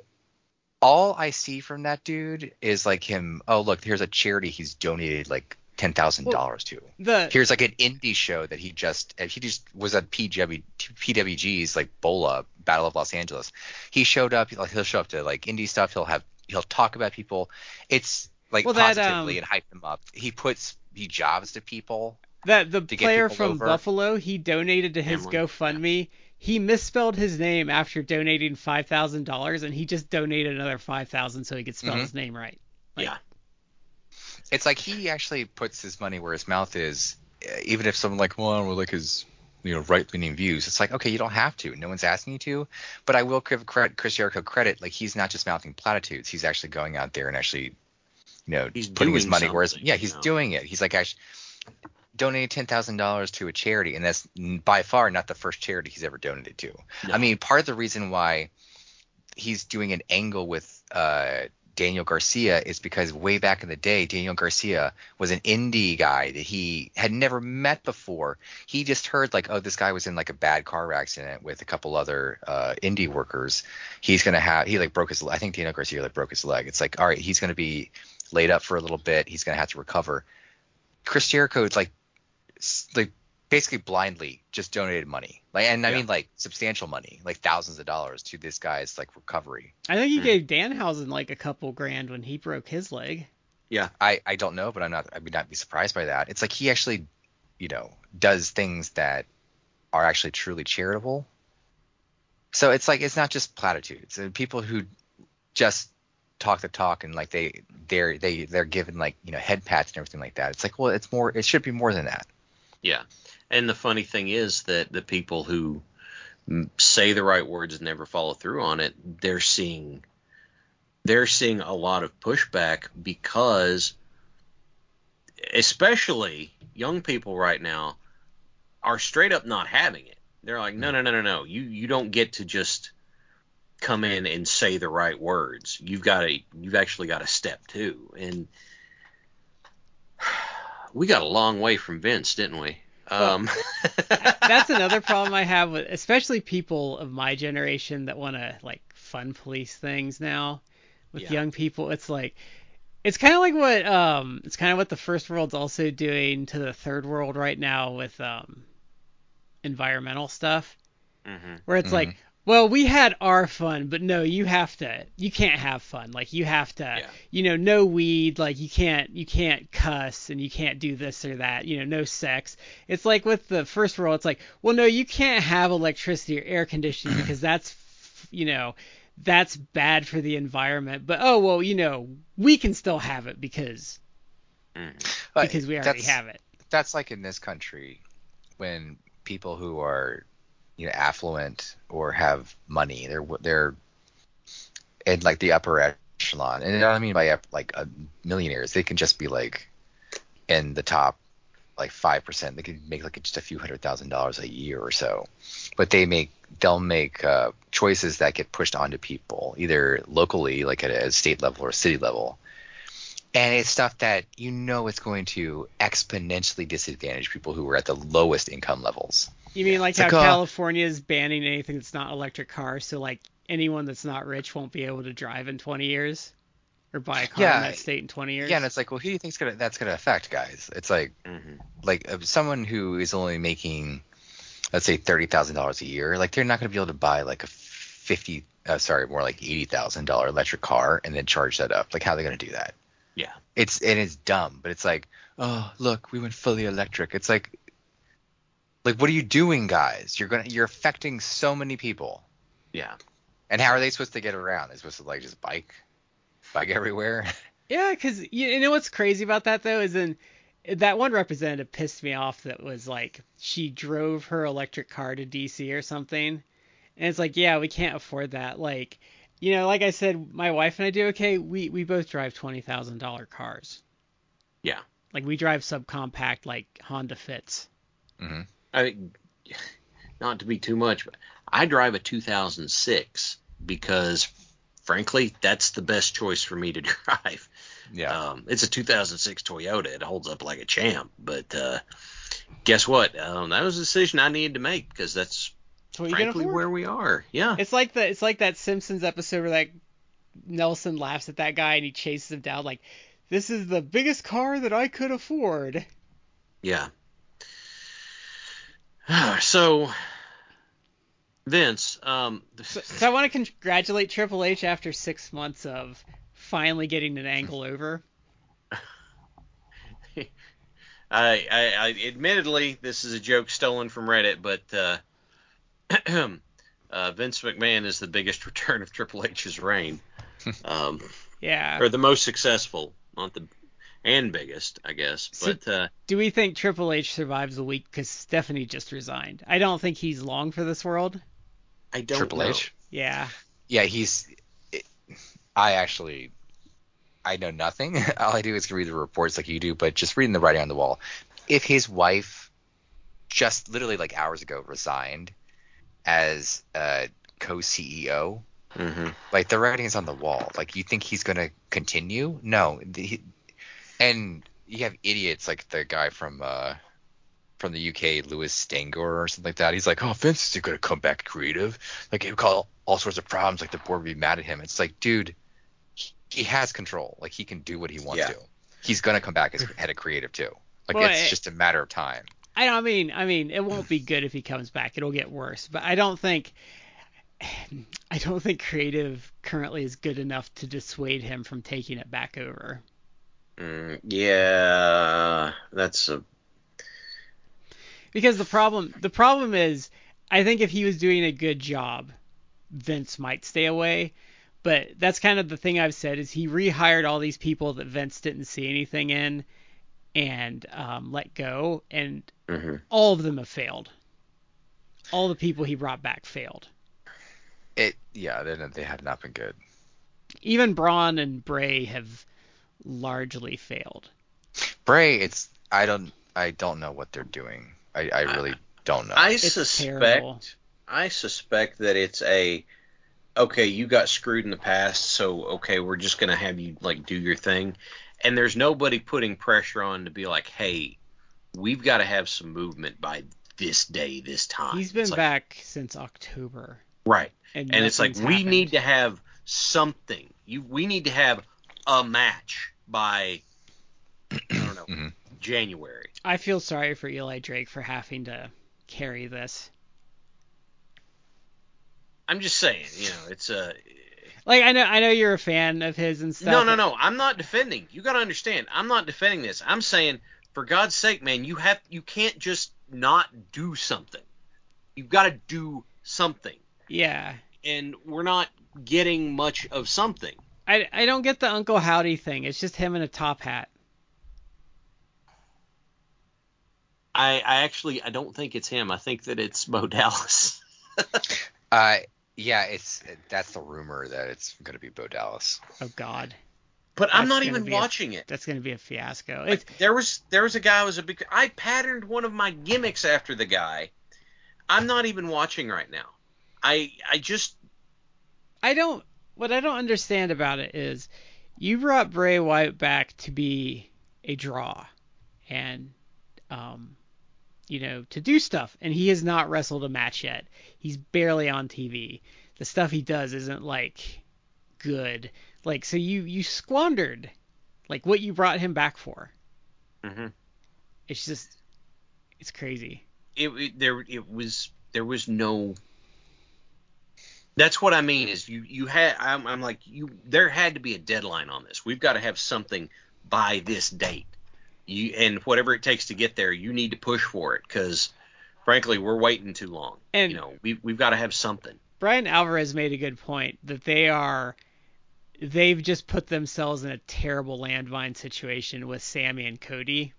all I see from that dude is like him. Oh, look, here's a charity he's donated like ten thousand dollars to. The Here's like an indie show that he just he just was at PW PWG's like BOLA Battle of Los Angeles. He showed up. Like he'll show up to like indie stuff. He'll have he'll talk about people. It's like Well, that, positively um, and hype them up. He puts he jobs to people. The the player from over. Buffalo, he donated to his Hamlin, GoFundMe. He misspelled his name after donating five thousand dollars, and he just donated another five thousand so he could spell Mhm. his name right. Like- yeah. It's like he actually puts his money where his mouth is. uh, Even if someone like, well, I don't like his you know right leaning views. It's like okay, you don't have to. No one's asking you to. But I will give credit, Chris Jericho credit. Like he's not just mouthing platitudes. He's actually going out there and actually, you know, He's putting his money where his something, yeah, you he's know. doing it. He's like actually donated ten thousand dollars to a charity, and that's by far not the first charity he's ever donated to. No. I mean, part of the reason why he's doing an angle with uh, Daniel Garcia is because way back in the day, Daniel Garcia was an indie guy that he had never met before. He just heard like, oh, this guy was in like a bad car accident with a couple other uh, indie workers. He's gonna have he like broke his. I think Daniel Garcia like broke his leg. It's like, all right, he's gonna be laid up for a little bit. He's gonna have to recover. Chris Jericho is like, like basically blindly just donated money, like, and I Yeah. mean like substantial money, like thousands of dollars to this guy's like recovery. I think he Hmm. gave Danhausen like a couple grand when he broke his leg. Yeah, I I don't know, but I'm not I would not be surprised by that. It's like he actually, you know, does things that are actually truly charitable. So it's like it's not just platitudes. And people who just talk the talk and like they they're they they're given like you know head pats and everything like that. It's like well, it's more. It should be more than that. Yeah. And the funny thing is that the people who say the right words and never follow through on it, they're seeing they're seeing a lot of pushback because especially young people right now are straight up not having it. They're like, "No, mm-hmm. no, no, no, no. You you don't get to just come in and say the right words. You've got to you've actually got to step too." And we got a long way from Vince, didn't we? Um, That's another problem I have with especially people of my generation that want to like fun police things now with Yeah. young people. It's like it's kind of like what um it's kind of what the first world's also doing to the third world right now with um environmental stuff mhm. where it's Mhm. like well we had our fun but no you have to you can't have fun like you have to Yeah. you know no weed like you can't you can't cuss and you can't do this or that you know no sex it's like with the first world it's like well no you can't have electricity or air conditioning because that's you know that's bad for the environment but oh well you know we can still have it because Mhm. Because we already that's- have it that's like in this country when people who are you know affluent or have money. They're they're in like the upper echelon. And i mean by like uh, millionaires they can just be like in the top like five percent. They could make like just a few hundred thousand dollars a year or so. But they make they'll make uh, choices that get pushed onto people either locally like at a state level or city level. And it's stuff that you know it's going to exponentially disadvantage people who are at the lowest income levels. You mean like It's how California is banning anything that's not electric cars, so like anyone that's not rich won't be able to drive in 20 years or buy a car Yeah. in that state in 20 years? Yeah, and it's like, well, who do you think's gonna that's gonna affect, guys? It's like Mhm. like uh, someone who is only making, let's say, thirty thousand dollars a year, like they're not gonna be able to buy like a fifty, uh, sorry, more like eighty thousand dollar electric car and then charge that up. Like, how are they gonna do that? Yeah. It's and it's dumb, but it's like, oh, look, we went fully electric. It's like, like, what are you doing, guys? You're gonna you're affecting so many people. Yeah. And how are they supposed to get around? They're supposed to like just bike, bike everywhere. Yeah, because you, know what's crazy about that though is in that one representative pissed me off. That was like she drove her electric car to DC or something, and it's like, yeah, we can't afford that. Like, you know, like I said, my wife and I do okay. We we both drive twenty thousand dollar cars. Yeah. Like we drive subcompact like Honda Fits. hmm I not to be too much, but I drive a 2006 because, frankly, that's the best choice for me to drive. Yeah. Um, it's a 2006 Toyota. It holds up like a champ. But uh, guess what? Um, that was a decision I needed to make because that's That's what you can frankly where we are. Yeah. It's like the it's like that Simpsons episode where like Nelson laughs at that guy and he chases him down like this is the biggest car that I could afford. Yeah. so, Vince, um, So, so I want to congratulate Triple H after six months of finally getting an angle over. I, I, I admittedly this is a joke stolen from Reddit, but uh, uh, Vince McMahon is the biggest return of Triple H's reign, um, Yeah. or the most successful, not the and biggest, I guess. So- But uh, Do we think Triple H survives a week because Stephanie just resigned? I don't think he's long for this world. I don't Triple know. H. Yeah. Yeah, he's. I actually, I know nothing. All I do is read the reports like you do, but just reading the writing on the wall. If his wife, just literally like hours ago, resigned as uh, co-CEO, hmm like the writing is on the wall. Like you think he's gonna continue? No. The, he, and you have idiots like the guy from uh from the UK, Lewis Stangor or something like that. He's like, oh, Vince is gonna come back creative. Like he would call all sorts of problems. Like the board would be mad at him. It's like, dude, he, he has control. Like he can do what he wants Yeah. to. He's gonna come back as head of creative too. Like Well, it's it- just a matter of time. I don't I mean I mean it won't be good if he comes back. It'll get worse. But I don't think I don't think creative currently is good enough to dissuade him from taking it back over. Mm, yeah, that's a Because the problem the problem is I think if he was doing a good job, Vince might stay away. But that's kind of the thing I've said is he rehired all these people that Vince didn't see anything in and um, let go, and mhm. all of them have failed. All the people he brought back failed. It yeah, they they have not been good. Even Braun and Bray have largely failed. Bray, it's I don't I don't know what they're doing. I, I really don't know. I It's suspect terrible. I suspect that it's a okay, you got screwed in the past, so okay, we're just gonna have you like do your thing. And there's nobody putting pressure on to be like, hey, we've got to have some movement by this day, this time. He's been It's like- back since October, right, and, and it's like nothing's we need to have something. You, we need to have a match by I don't know Mhm. January. I feel sorry for Eli Drake for having to carry this. I'm just saying, you know, it's a Like I know I know you're a fan of his and stuff. No, no, no. I'm not defending. You got to understand. I'm not defending this. I'm saying, for God's sake, man, you have you can't just not do something. You've got to do something, Yeah. and we're not getting much of something. I, I don't get the Uncle Howdy thing. It's just him in a top hat. I, I actually I don't think it's him. I think that it's Bo Dallas. Uh, yeah, it's that's the rumor that it's gonna be Bo Dallas. Oh God, But I'm not even be a- watching it. that's gonna be a fiasco. Like, there was there was a guy who was a big. I patterned one of my gimmicks after the guy. I'm not even watching right now. I I just I don't. What I don't understand about it is, you brought Bray Wyatt back to be a draw, and um, you know, to do stuff, and he has not wrestled a match yet. He's barely on TV. The stuff he does isn't like good. Like so, you you squandered like what you brought him back for. Mhm. It's just, it's crazy. it, it there it was there was no that's what I mean is you you had I'm, I'm like you there had to be a deadline on this. We've got to have something by this date. You and whatever it takes to get there, you need to push for it because frankly we're waiting too long. And- you know we we've got to have something. Bryan Alvarez made a good point that they are they've just put themselves in a terrible landmine situation with Sami and Cody.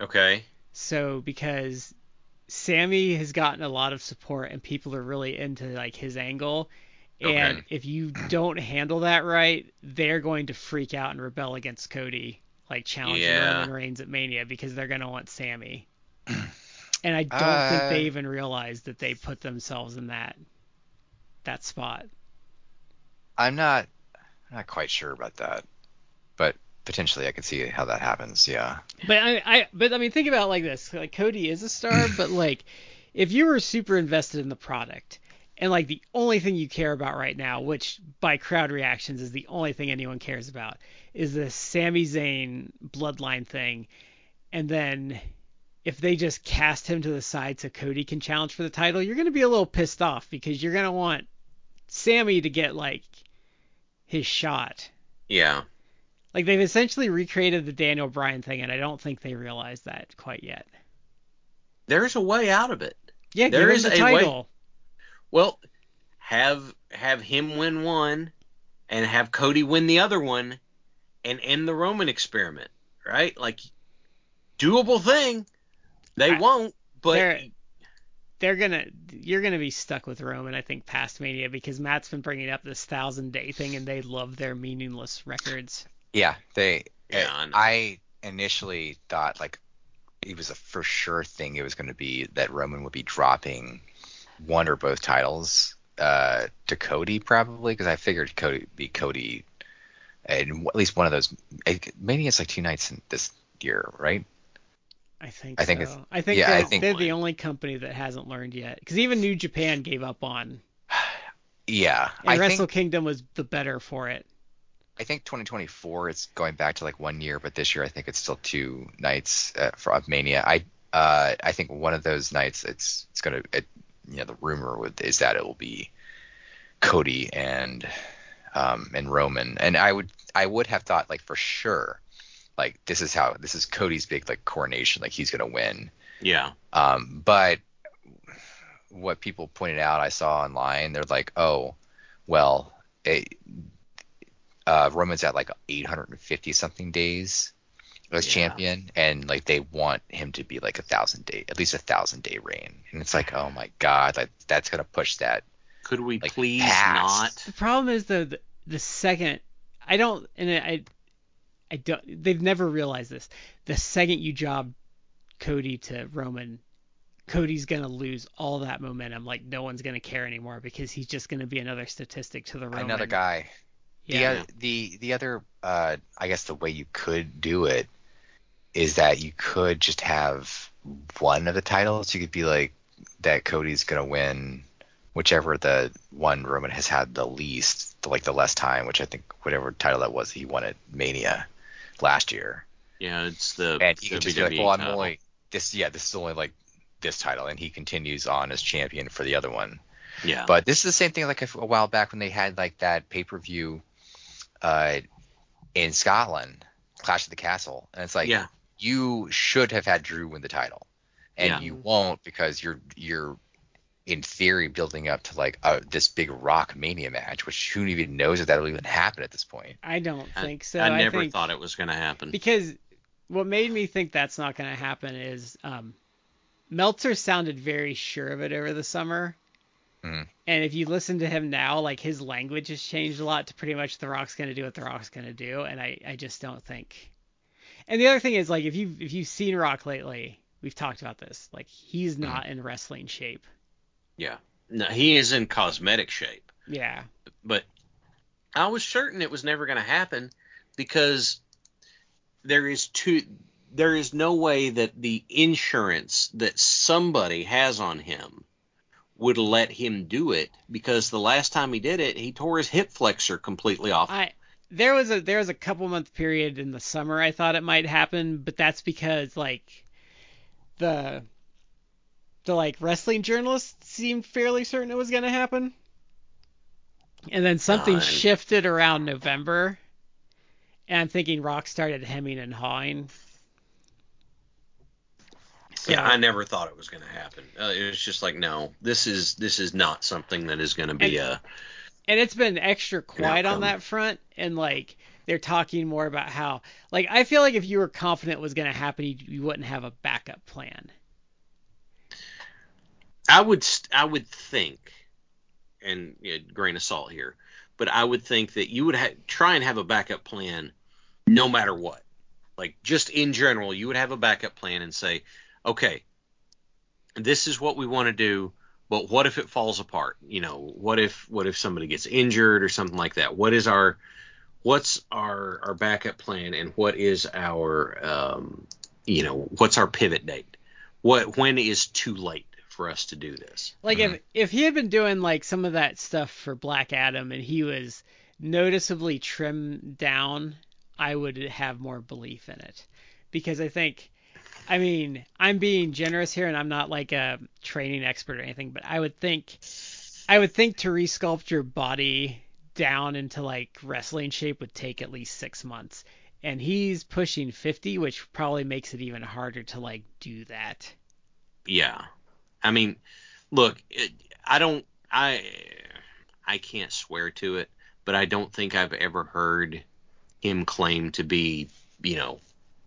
Okay. So because Sami has gotten a lot of support and people are really into like his angle. And Okay. if you don't handle that right, they're going to freak out and rebel against Cody, like challenging Yeah. Roman Reigns at Mania because they're gonna want Sami. And I don't Uh, think they even realize that they put themselves in that that spot. I'm not I'm not quite sure about that, but potentially I could see how that happens. Yeah. But I, I but I mean think about it like this. Like Cody is a star, but like if you were super invested in the product and like the only thing you care about right now, which by crowd reactions is the only thing anyone cares about, is the Sami Zayn bloodline thing. And then if they just cast him to the side so Cody can challenge for the title, you're going to be a little pissed off because you're going to want Sami to get like his shot. Yeah. Like they've essentially recreated the Daniel Bryan thing, and I don't think they realize that quite yet. There's a way out of it. Yeah, There him the a way- Well, have have him win one, and have Cody win the other one, and end the Roman experiment. Right? Like, doable thing. They I- won't, but They're they're gonna you're gonna be stuck with Roman, I think, past Mania because Matt's been bringing up this thousand day thing, and they love their meaningless records. Yeah, they. Yeah, uh, I. I initially thought like it was a for sure thing. It was going to be that Roman would be dropping one or both titles uh, to Cody probably because I figured Cody be Cody, and at least one of those. Maybe it's like two nights in this year, right? I think. I think so. it's- I think yeah, they're, I think- they're the only company that hasn't learned yet. Because even New Japan gave up on, Yeah, and I Wrestle think Kingdom was the better for it. I think 2024 it's going back to like one year, but this year I think it's still two nights uh, for of Mania. I uh I think one of those nights it's it's gonna it, you know the rumor with is that it will be Cody and um and Roman, and I would I would have thought like for sure like this is how this is Cody's big like coronation like he's gonna win. yeah, Um, but what people pointed out, I saw online, they're like, oh, well, it, uh, Roman's at like 850 something days as Yeah. champion, and like they want him to be like a thousand day, at least a thousand day reign, and it's like, oh my god, like that's gonna push that. could we Like, please past. The problem is though the, the second I don't and I I don't they've never realized this. The second you job Cody to Roman, Cody's gonna lose all that momentum. Like no one's gonna care anymore because he's just gonna be another statistic to the Roman. Another guy. Yeah. The, oth- the the other uh I guess the way you could do it is that you could just have one of the titles. You could be like that Cody's gonna win whichever the one Roman has had the least, the, like the less time, which I think whatever title that was he won at Mania last year. Yeah, it's the And he could just be like, well, I'm title. only this yeah, this is only like this title, and he continues on as champion for the other one. Yeah, But this is the same thing like a, a while back when they had like that pay per view uh, in Scotland, Clash of the Castle, and it's like yeah, you should have had Drew win the title, and Yeah. you won't because you're you're in theory building up to like uh this big Rock Mania match, which who even knows if that'll even happen at this point. I don't I- think so. I never think, thought it was gonna happen. because what made me think that's not going to happen is um, Meltzer sounded very sure of it over the summer. Mhm. And if you listen to him now, like his language has changed a lot to pretty much The Rock's going to do what The Rock's going to do, and I, I just don't think. And the other thing is like if you if you've seen Rock lately, we've talked about this. Like he's not in wrestling shape. Yeah, no, he is in cosmetic shape. Yeah. but I was certain it was never going to happen because there is two there is no way that the insurance that somebody has on him would let him do it because the last time he did it he tore his hip flexor completely off. I there was a there was a couple month period in the summer I thought it might happen, but that's because like the the like wrestling journalists seemed fairly certain it was gonna happen. And then something God. shifted around November. And I'm thinking Rock started hemming and hawing. So, yeah, I never thought it was going to happen. Uh, it was just like no, this is this is not something that is going to be And- a and it's been extra quiet on that front and like they're talking more about how like I feel like if you were confident it was going to happen, you, you wouldn't have a backup plan. I would st- I would think, and yeah, grain of salt here, but I would think that you would ha- try and have a backup plan no matter what. Like just in general, you would have a backup plan and say, okay, this is what we want to do, but what if it falls apart? You know, what if what if somebody gets injured or something like that? What is our what's our our backup plan and what is our um, you know what's our pivot date? What when is too late? for us to do this. Like mm-hmm. if if he had been doing like some of that stuff for Black Adam and he was noticeably trimmed down, I would have more belief in it. Because I think I mean, I'm being generous here and I'm not like a training expert or anything, but I would think I would think to resculpt your body down into like wrestling shape would take at least 6 months. And he's pushing 50, which probably makes it even harder to like do that. Yeah. I mean, look, it, I don't, I, I can't swear to it, but I don't think I've ever heard him claim to be, you know,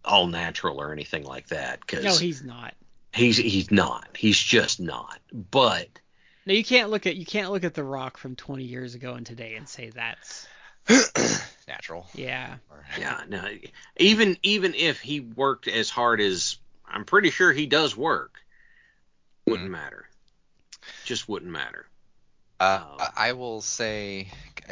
all natural or anything like that. Cause no, he's not. He's he's not. He's just not. But no, you can't look at you can't look at The Rock from 20 years ago and today and say that's natural. Yeah. Yeah. No. Even even if he worked as hard as I'm pretty sure he does work wouldn't mm-hmm. matter. Just wouldn't matter. Uh, um, I will say,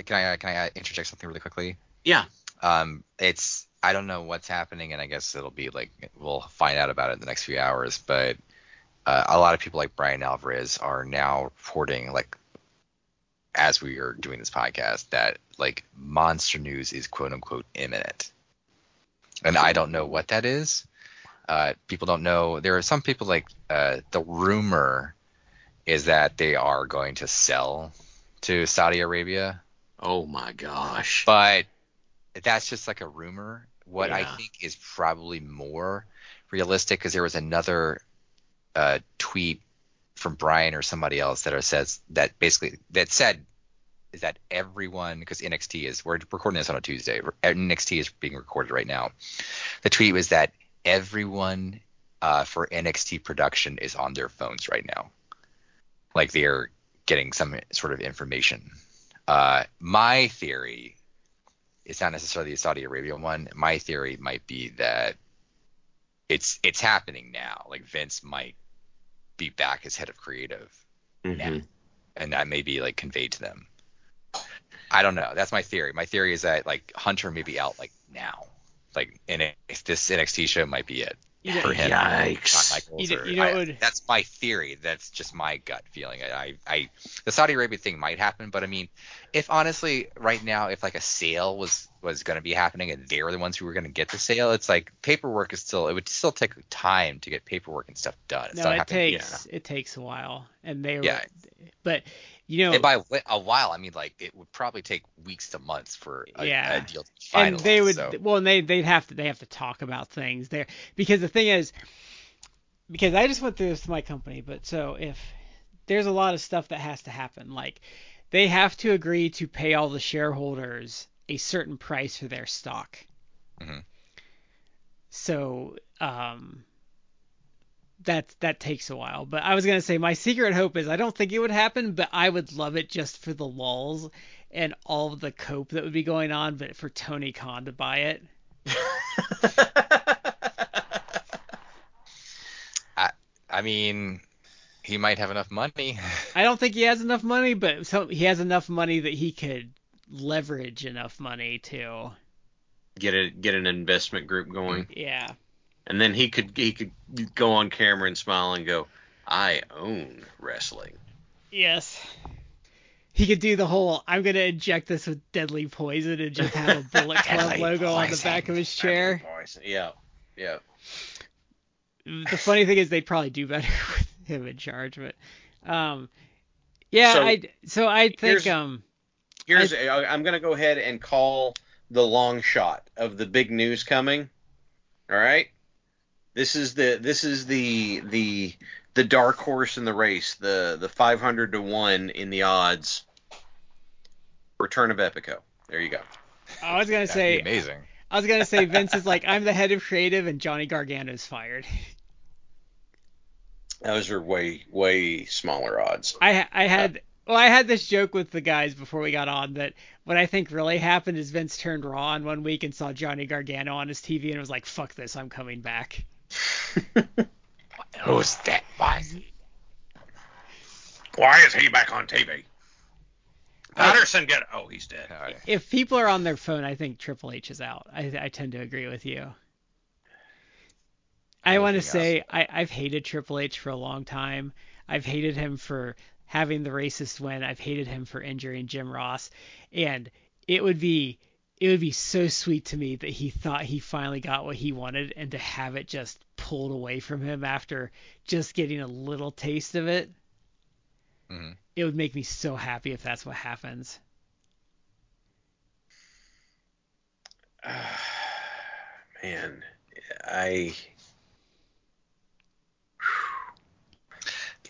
can I can I interject something really quickly? Yeah. Um, it's I don't know what's happening, and I guess it'll be like we'll find out about it in the next few hours. But uh, a lot of people like Bryan Alvarez are now reporting like as we are doing this podcast that like monster news is quote unquote imminent, and I don't know what that is. Uh, people don't know. There are some people like uh, the rumor is that they are going to sell to Saudi Arabia. Oh my gosh! But that's just like a rumor. What yeah. I think is probably more realistic because there was another uh, tweet from Bryan or somebody else that says that basically that said is that everyone because NXT is we're recording this on a Tuesday. NXT is being recorded right now. The tweet was that everyone uh, for NXT production is on their phones right now. Like they're getting some sort of information. Uh, my theory is not necessarily the Saudi Arabia one. My theory might be that it's it's happening now. Like Vince might be back as head of creative mm-hmm. now, and that may be like conveyed to them. I don't know. That's my theory. My theory is that like Hunter may be out like now like in this NXT show might be it yeah, for him. Yikes! You, you know, I, would... that's my theory. That's just my gut feeling. I, I, the Saudi Arabia thing might happen, but I mean, if honestly, right now, if like a sale was was going to be happening and they were the ones who were going to get the sale, it's like paperwork is still. It would still take time to get paperwork and stuff done. It's no, it takes it takes a while, and they yeah. but you know, and by a while, I mean like it would probably take weeks to months for a, yeah. a deal to be finalized. And they would, so. well, and they they'd have to they have to talk about things there because the thing is, because I just went through this to my company, but so if there's a lot of stuff that has to happen, like they have to agree to pay all the shareholders a certain price for their stock. Mm-hmm. So, um, that that takes a while. But I was gonna say my secret hope is I don't think it would happen, but I would love it just for the lulls and all of the cope that would be going on, but for Tony Khan to buy it. I I mean he might have enough money. I don't think he has enough money, but so he has enough money that he could leverage enough money to get a get an investment group going. Yeah and then he could he could go on camera and smile and go, "I own wrestling." Yes. He could do the whole I'm gonna inject this with deadly poison and just have a Bullet Club logo poison. on the back of his chair. Yeah, yeah. The funny thing is they'd probably do better with him in charge, but um, yeah, so, I so I think here's, um, here's I, I'm gonna go ahead and call the long shot of the big news coming. All right. This is the this is the the the dark horse in the race, the the 500 to one in the odds. Return of Epico. There you go. I was gonna say amazing. I was gonna say Vince is like I'm the head of creative and Johnny Gargano's fired. Those are way way smaller odds. I I had well I had this joke with the guys before we got on that what I think really happened is Vince turned Raw on one week and saw Johnny Gargano on his TV and was like fuck this I'm coming back. Who's that? Why is he? Why is he back on TV? Uh, Patterson get oh he's dead. All right. If people are on their phone, I think Triple H is out. I I tend to agree with you. I want to say I, I've hated Triple H for a long time. I've hated him for having the racist win. I've hated him for injuring Jim Ross, and it would be it would be so sweet to me that he thought he finally got what he wanted, and to have it just pulled away from him after just getting a little taste of it. Mhm. It would make me so happy if that's what happens. Man, I,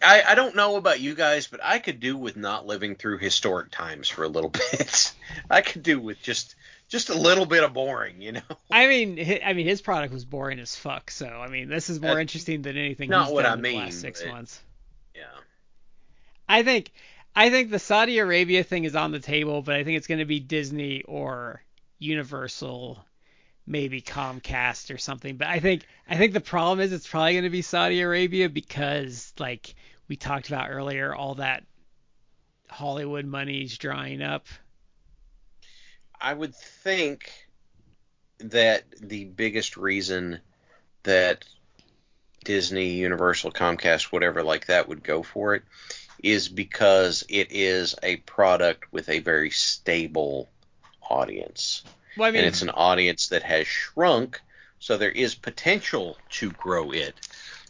I I don't know about you guys, but I could do with not living through historic times for a little bit. I could do with just just a little bit of boring, you know. I mean, I mean, his product was boring as fuck. So I mean, this is more That's interesting than anything not he's what done I in the mean, last six but- months. Yeah. I think, I think the Saudi Arabia thing is on the table, but I think it's going to be Disney or Universal, maybe Comcast or something. But I think, I think the problem is it's probably going to be Saudi Arabia because, like we talked about earlier, all that Hollywood money's drying up. I would think that the biggest reason that Disney, Universal, Comcast, whatever like that would go for it is because it is a product with a very stable audience. Well, I mean, and it's an audience that has shrunk, so there is potential to grow it,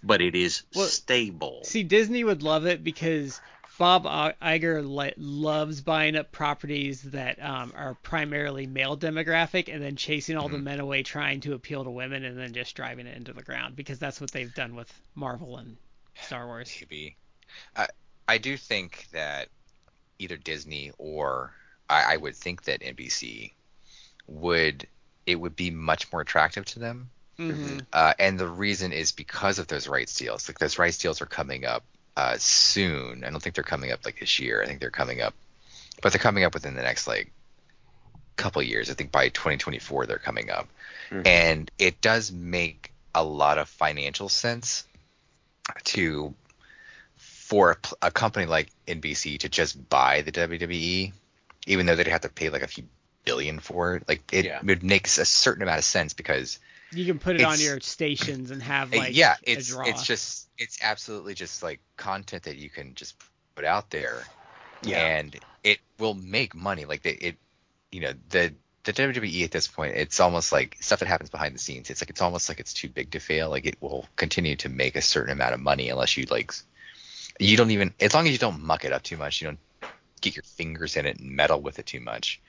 but it is Well, stable. See, Disney would love it because Bob Iger loves buying up properties that um, are primarily male demographic and then chasing all the men away trying to appeal to women and then just driving it into the ground because that's what they've done with Marvel and Star Wars. Maybe. I I do think that either Disney or I, I would think that NBC would it would be much more attractive to them. hmm Uh, and the reason is because of those rights deals. Like those rights deals are coming up uh, soon. I don't think they're coming up like this year. I think they're coming up, but they're coming up within the next like couple years. I think by 2024 they're coming up, Mhm. and it does make a lot of financial sense to for a, a company like NBC to just buy the WWE, even though they'd have to pay like a few billion for it. Like it Yeah. would make a certain amount of sense because You can put it on your stations and have uh, like yeah, a it's draw. it's just it's absolutely just like content that you can just put out there, Yeah. and it will make money. Like the, it, you know, the the WWE at this point, it's almost like stuff that happens behind the scenes. It's like it's almost like it's too big to fail. Like it will continue to make a certain amount of money unless you like, you don't even as long as you don't muck it up too much. You don't get your fingers in it and meddle with it too much.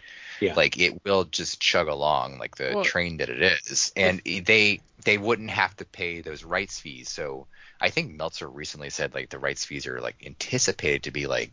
Yeah. Like it will just chug along like the Well- train that it is, and they they wouldn't have to pay those rights fees. So I think Meltzer recently said like the rights fees are like anticipated to be like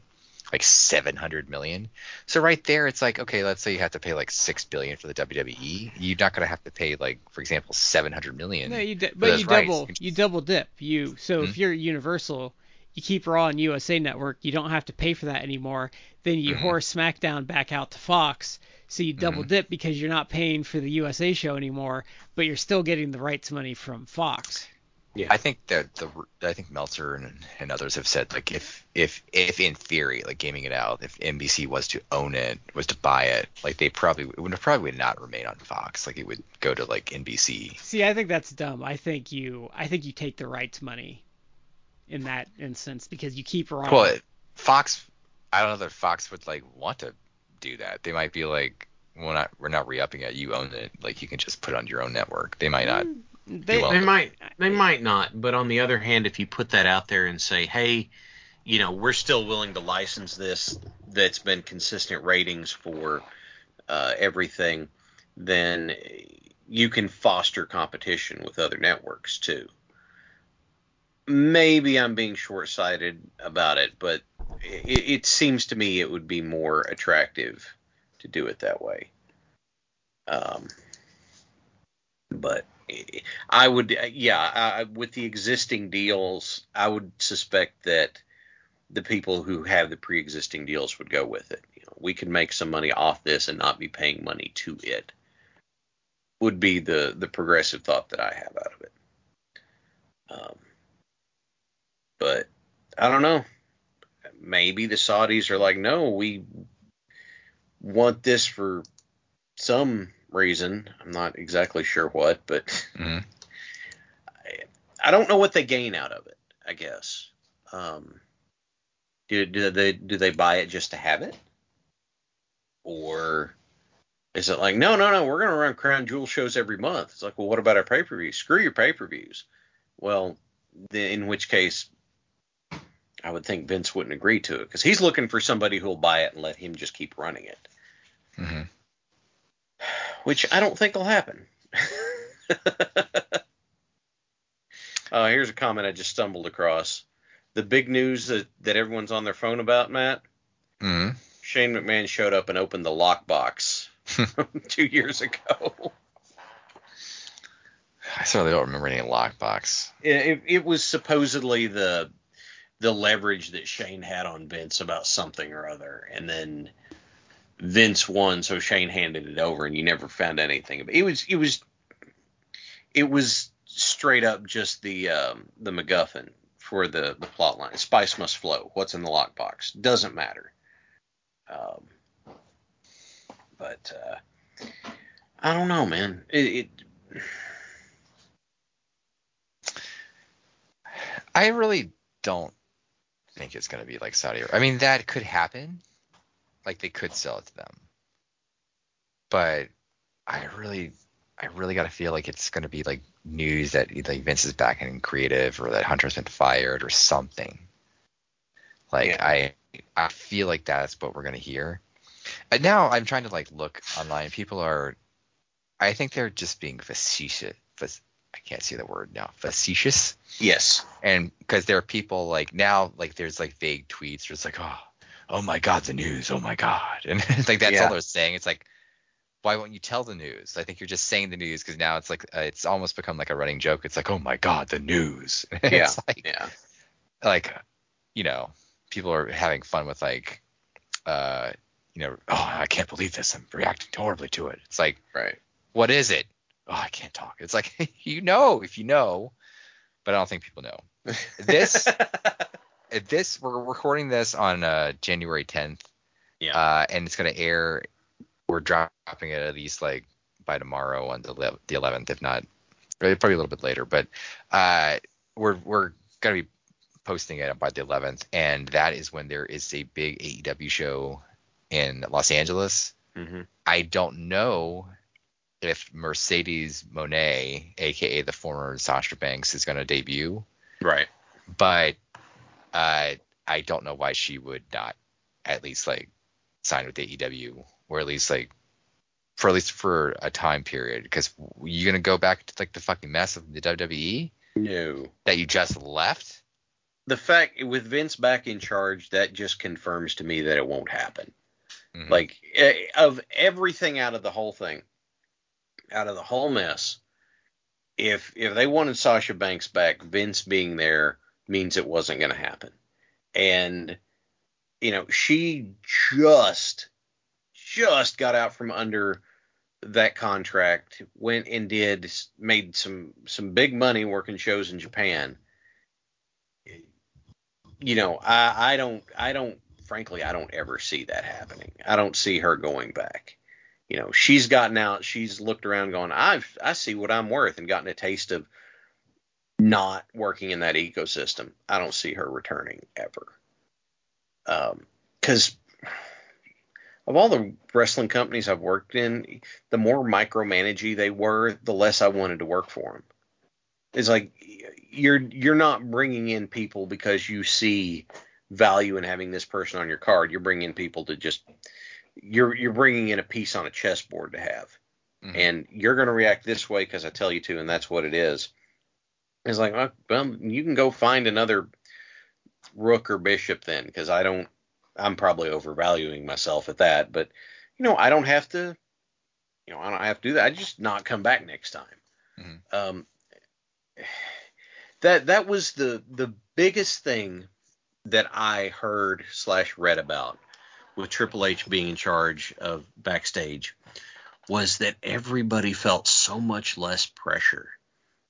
like 700 million. So right there, it's like okay, let's say you have to pay like six billion for the WWE. You're not gonna have to pay like for example 700 million. No, you di- but you rights. double you double dip. You so Hmm? if you're Universal, you keep Raw and USA Network. You don't have to pay for that anymore. Then you Mhm. horse SmackDown back out to Fox. So you double Mhm. dip because you're not paying for the USA show anymore, but you're still getting the rights money from Fox. Yeah. I think that the I think Meltzer and, and others have said like if if if in theory like gaming it out if NBC was to own it was to buy it like they probably it would probably would not remain on Fox like it would go to like NBC. See, I think that's dumb. I think you I think you take the rights money in that instance because you keep Raw. Well, Fox I don't know that Fox would like want to do that. They might be like we're not we're not re-upping it. You own it. Like you can just put it on your own network. They might not. they, well. They might they might not, but on the other hand, if you put that out there and say, hey, you know, we're still willing to license this that's been consistent ratings for uh, everything, then you can foster competition with other networks too. Maybe I'm being short-sighted about it, but it, it seems to me it would be more attractive to do it that way. Um, but I would, yeah, I, with the existing deals, I would suspect that the people who have the pre-existing deals would go with it. You know, we could make some money off this and not be paying money to it. Would be the the progressive thought that I have out of it. Um, but I don't know. Maybe the Saudis are like, no, we want this for some reason. I'm not exactly sure what, but mm-hmm. I, I, don't know what they gain out of it. I guess. Um, do, do they do they buy it just to have it, or is it like no no no we're gonna run crown jewel shows every month? It's like well what about our pay per views? Screw your pay per views. Well, the, in which case I would think Vince wouldn't agree to it because he's looking for somebody who'll buy it and let him just keep running it. Mm-hmm. Which I don't think will happen. uh, here's a comment I just stumbled across. The big news that, that everyone's on their phone about, Matt. Mm-hmm. Shane McMahon showed up and opened the lockbox two years ago. I certainly don't remember any lockbox. It, it, was supposedly the the leverage that Shane had on Vince about something or other, and then Vince won, so Shane handed it over, and you never found anything. It was it was it was straight up just the um, the MacGuffin for the the plot line. Spice must flow. What's in the lockbox doesn't matter. Um, but uh, I don't know, man. It, it I really don't think it's going to be like Saudi. I mean, that could happen. Like they could sell it to them, but I really, I really got to feel like it's going to be like news that like Vince is back in creative or that Hunter's been fired or something. Like yeah. I, I feel like that's what we're going to hear. And now I'm trying to like look online. People are, I think they're just being facetious. I can't see the word now. Facetious. Yes. And because there are people like now, like there's like vague tweets. Where it's like, oh, oh my god, the news. Oh my god, and it's like that's yeah. all they're saying. It's like, why won't you tell the news? I think you're just saying the news because now it's like uh, it's almost become like a running joke. It's like, oh my god, the news. yeah. like, yeah. Like, you know, people are having fun with like, uh, you know, oh, I can't believe this. I'm reacting horribly to it. It's like, right. What is it? Oh, I can't talk. It's like you know if you know, but I don't think people know. This this we're recording this on uh, January 10th. Yeah. Uh, and it's gonna air. We're dropping it at least like by tomorrow on the the 11th, if not probably a little bit later. But uh, we're we're gonna be posting it by the 11th, and that is when there is a big AEW show in Los Angeles. Mm-hmm. I don't know if Mercedes Moné, aka the former Sasha Banks, is going to debut. Right. But uh, I don't know why she would not at least like sign with the AEW or at least like for at least for a time period because you're gonna go back to like the fucking mess of the WWE. No. That you just left. The fact with Vince back in charge, that just confirms to me that it won't happen. Mm-hmm. Like eh, of everything out of the whole thing, out of the whole mess. If if they wanted Sasha Banks back, Vince being there means it wasn't going to happen. And you know, she just just got out from under that contract, went and did made some some big money working shows in Japan. You know, I I don't I don't frankly I don't ever see that happening. I don't see her going back you know, she's gotten out, she's looked around going, I've I see what I'm worth and gotten a taste of not working in that ecosystem. I don't see her returning ever. Um, cause of all the wrestling companies I've worked in, the more micromanagey they were, the less I wanted to work for them. It's like you're you're not bringing in people because you see value in having this person on your card. You're bringing people to just you're you're bringing in a piece on a chessboard to have, mm-hmm. and you're going to react this way because I tell you to, and that's what it is. It's like, well, you can go find another rook or bishop then, because I don't. I'm probably overvaluing myself at that, but you know, I don't have to you know, I don't have to do that. I just not come back next time. Mhm. Um, that that was the the biggest thing that I heard slash read about with Triple H being in charge of backstage was that everybody felt so much less pressure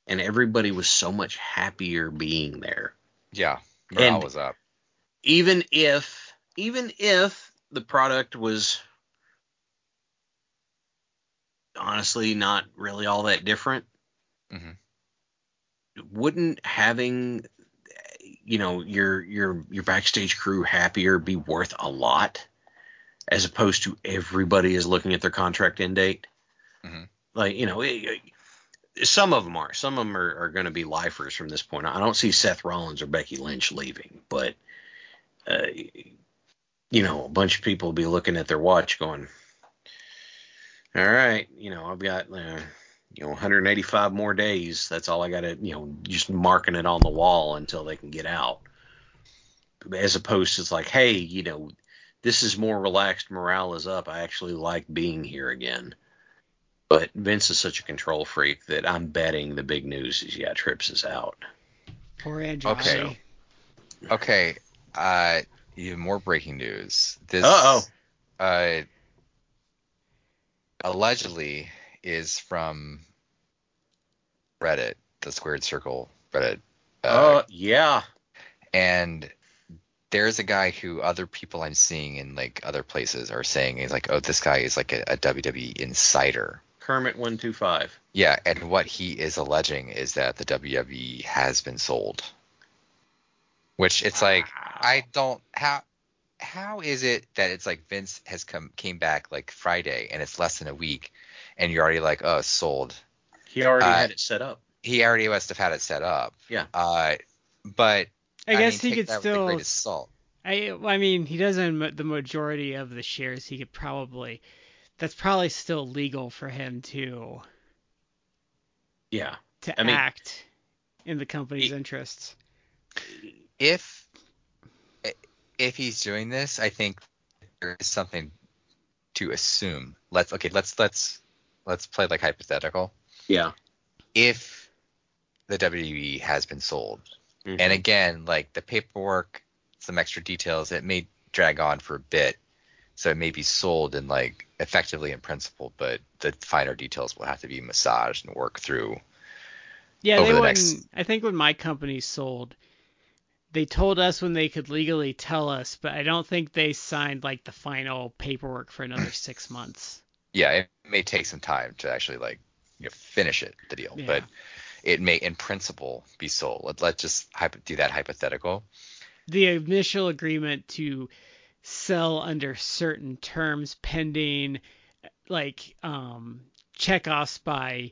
and everybody was so much happier being there. Yeah, morale And- was up. Even if even if the product was honestly not really all that different, Mhm. wouldn't having you know your your your backstage crew happier be worth a lot as opposed to everybody is looking at their contract end date. Mhm. like you know it- it- some of them are. Some of them are, are going to be lifers from this point on. I don't see seth rollins or becky lynch leaving but uh, you know a bunch of people will be looking at their watch going all right you know i've got uh, you know 185 more days. That's all i got to you know just marking it on the wall until they can get out. As opposed to it's like hey you know this is more relaxed morale is up i actually like being here again but vince is such a control freak that i'm betting the big news is yeah trips is out Poor Andrade. Okay. Okay, uh, even more breaking news. This Uh-oh. uh allegedly is from Reddit, the Squared Circle Reddit. uh yeah and there's a guy who other people I'm seeing in like other places are saying is like, oh, this guy is like a, a WWE insider. kermit 125 Yeah, and what he is alleging is that the WWE has been sold. Which it's like I don't how how is it that it's like Vince has come came back like Friday and it's less than a week and you're already like oh sold. he already Uh, had it set up He already must have had it set up. Yeah. Uh, but I guess mean, he could that with the still. salt. I I mean, he doesn't own the majority of the shares. He could probably. That's probably still legal for him to yeah to I mean- act in the company's He- interests. if if he's doing this, I think there is something to assume. Let's okay, let's let's let's play like hypothetical. yeah If the WWE has been sold, Mhm. and again, like the paperwork, some extra details, it may drag on for a bit, so it may be sold in like effectively in principle, but the finer details will have to be massaged and worked through. Yeah, they the wouldn't. next- I think when my company sold, they told us when they could legally tell us, but I don't think they signed like the final paperwork for another six months. Yeah, it may take some time to actually like you know, finish it, the deal, Yeah. but it may in principle be sold. Let, let's just do that hypothetical. The initial agreement to sell under certain terms pending like um checkoffs by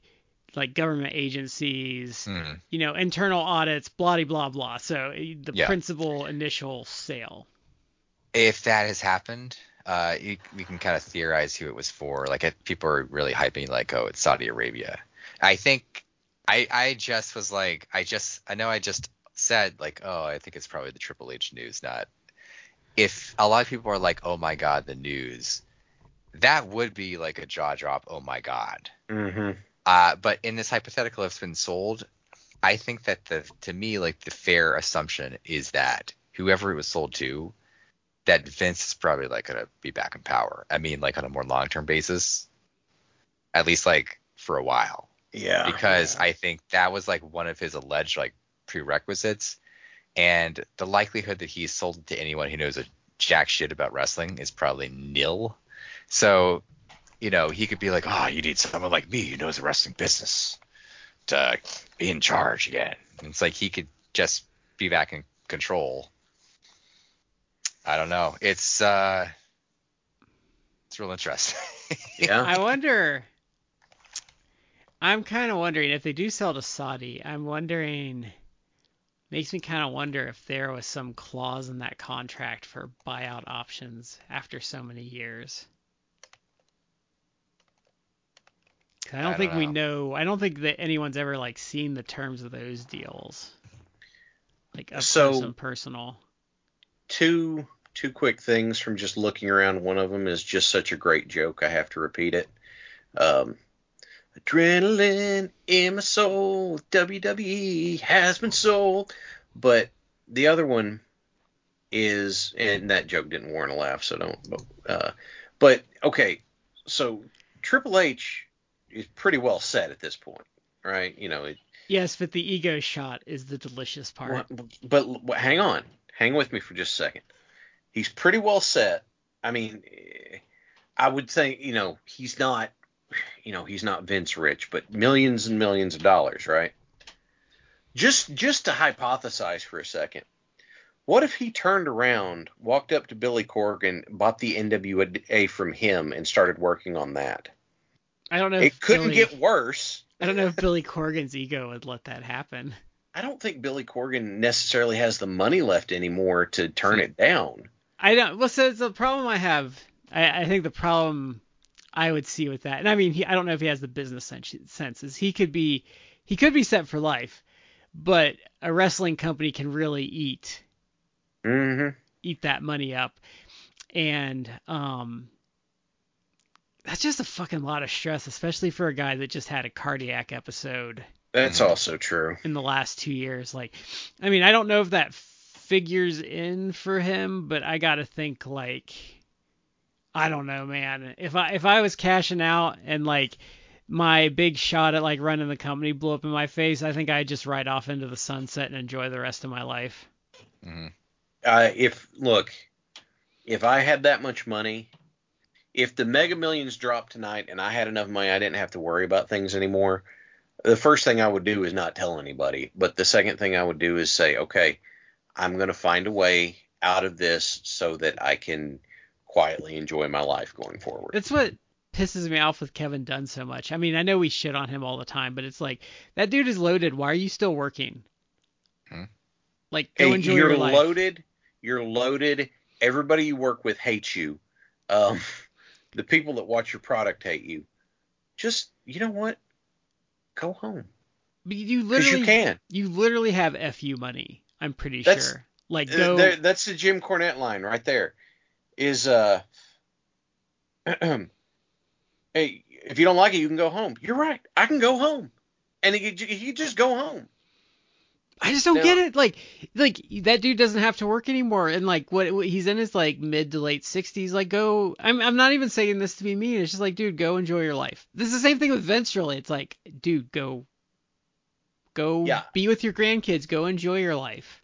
like government agencies, Hmm. you know, internal audits, blah blah blah. So eh, the Yeah. principal initial sale. If that has happened, uh, you, we can kind of theorize who it was for. Like if people are really hyping, like, oh, it's Saudi Arabia. I think I I just was like, I just I know I just said like, oh, I think it's probably the Triple H news, not. If a lot of people are like, oh my god, the news, that would be like a jaw drop. Oh my god. mm-hmm. Uh, but in this hypothetical, if it's been sold, I think that the to me like the fair assumption is that whoever it was sold to, that Vince is probably like gonna be back in power. I mean, like on a more long term basis, at least like for a while, yeah because I think that was like one of his alleged like prerequisites, and the likelihood that he's sold it to anyone who knows a jack shit about wrestling is probably nil. So you know, he could be like, oh, you need someone like me who knows the wrestling business to be in charge again. And it's like he could just be back in control. I don't know. It's uh it's real interesting. yeah I wonder. I'm kind of wondering if they do sell to Saudi. I'm wondering. Makes me kind of wonder if there was some clause in that contract for buyout options after so many years. I don't I don't think we know. know. I don't think that anyone's ever like seen the terms of those deals. Like up So- close and personal. two two quick things from just looking around. One of them is just such a great joke. I have to repeat it. Um, Adrenaline in my soul, WWE has been sold. But the other one is, and that joke didn't warrant a laugh, so don't. Uh, but okay, so Triple H is pretty well set at this point, right? You know, it, Yes, but the ego shot is the delicious part. but, but hang on, hang with me for just a second. He's pretty well set. I mean, I would think, you know, he's not, you know, he's not Vince Rich, but millions and millions of dollars, right? Just just to hypothesize for a second. What if he turned around, walked up to Billy Corgan, bought the NWA from him, and started working on that? I don't know. It couldn't Billy, get worse. I don't know if Billy Corgan's ego would let that happen. I don't think Billy Corgan necessarily has the money left anymore to turn it down. I don't. Well, so the problem I have, I, I think the problem I would see with that, and I mean, he, I don't know if he has the business sense, senses. He could be, he could be set for life, but a wrestling company can really eat, hmm eat that money up, and um, that's just a fucking lot of stress, especially for a guy that just had a cardiac episode That's also true. in the last two years. Like, I mean, I don't know if that figures in for him, but I gotta think like, I don't know, man. If I if I was cashing out and like my big shot at like running the company blew up in my face, I think I'd just ride off into the sunset and enjoy the rest of my life. Mm-hmm. Uh, if look, if I had that much money, if the Mega Millions dropped tonight and I had enough money, I didn't have to worry about things anymore. The first thing I would do is not tell anybody. But the second thing I would do is say, okay, I'm going to find a way out of this so that I can quietly enjoy my life going forward. That's what pisses me off with Kevin Dunn so much. I mean, I know we shit on him all the time, but it's like that dude is loaded. Why are you still working? Hmm. Like, go Hey, enjoy you're your life. loaded. You're loaded. Everybody you work with hates you. Um, the people that watch your product hate you. Just you know what? Go home But you literally you can. you literally have fu money. I'm pretty That's- sure. Like Uh, go. there- that's the Jim Cornette line right there. Is uh, hey, if you don't like it, you can go home. You're right. I can go home, and he, he just go home. I just don't now- get it. Like like that dude doesn't have to work anymore, and like what, what he's in his like mid to late 60s. Like go. I'm I'm not even saying this to be mean. It's just like dude, go enjoy your life. This is the same thing with Vince. Really, it's like dude, go. Go Yeah. be with your grandkids. Go enjoy your life.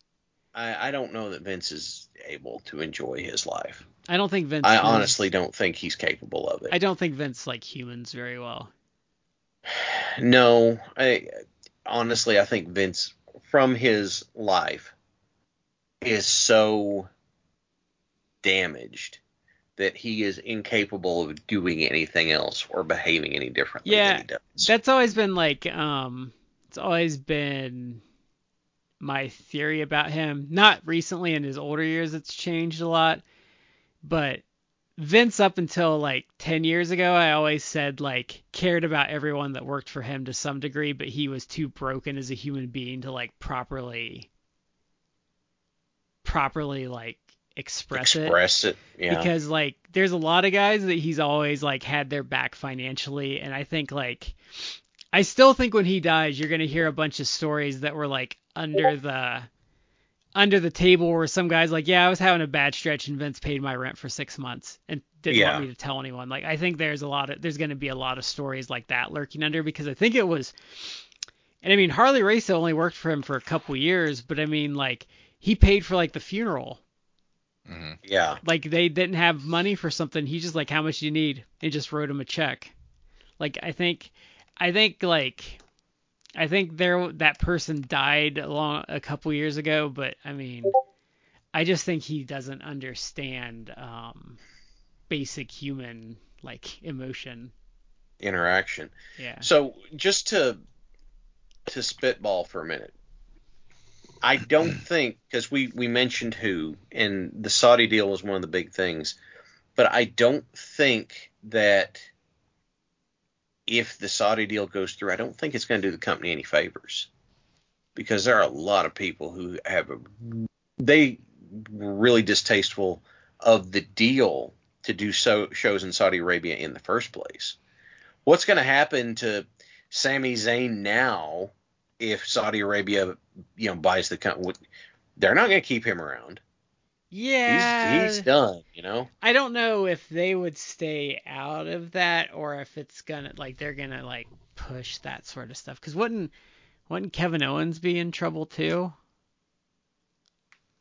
I, I don't know that Vince is able to enjoy his life. I don't think Vince. I knows- honestly don't think he's capable of it. I don't think Vince like humans very well. No, I honestly I think Vince from his life is so damaged that he is incapable of doing anything else or behaving any differently Yeah, than he does. That's always been like um it's always been my theory about him. Not recently in his older years it's changed a lot, but Vince up until like 10 years ago I always said like cared about everyone that worked for him to some degree, but he was too broken as a human being to like properly properly like express, it Express it. Yeah. because like there's a lot of guys that he's always like had their back financially and i think like i still think when he dies you're going to hear a bunch of stories that were like under the under the table where some guys like yeah i was having a bad stretch and vince paid my rent for six months and didn't Yeah. want me to tell anyone. Like i think there's a lot of there's going to be a lot of stories like that lurking under because i think it was and i mean harley race only worked for him for a couple years but i mean like he paid for like the funeral. Hmm yeah. like they didn't have money for something. He just like how much do you need? and just wrote him a check. Like i think i think like i think there that person died a long a couple years ago but i mean i just think he doesn't understand um basic human like emotion. Interaction. yeah. So just to to spitball for a minute, I don't think because we we mentioned who and the Saudi deal was one of the big things, but I don't think that if the Saudi deal goes through, I don't think it's going to do the company any favors because there are a lot of people who have a they were really distasteful of the deal to do so shows in Saudi Arabia in the first place. what's going to happen to Sami Zayn now if Saudi Arabia, you know, buys the company? They're not going to keep him around. Yeah. He's, he's done, you know. I don't know if they would stay out of that or if it's gonna like they're gonna like push that sort of stuff. Because wouldn't wouldn't Kevin Owens be in trouble too?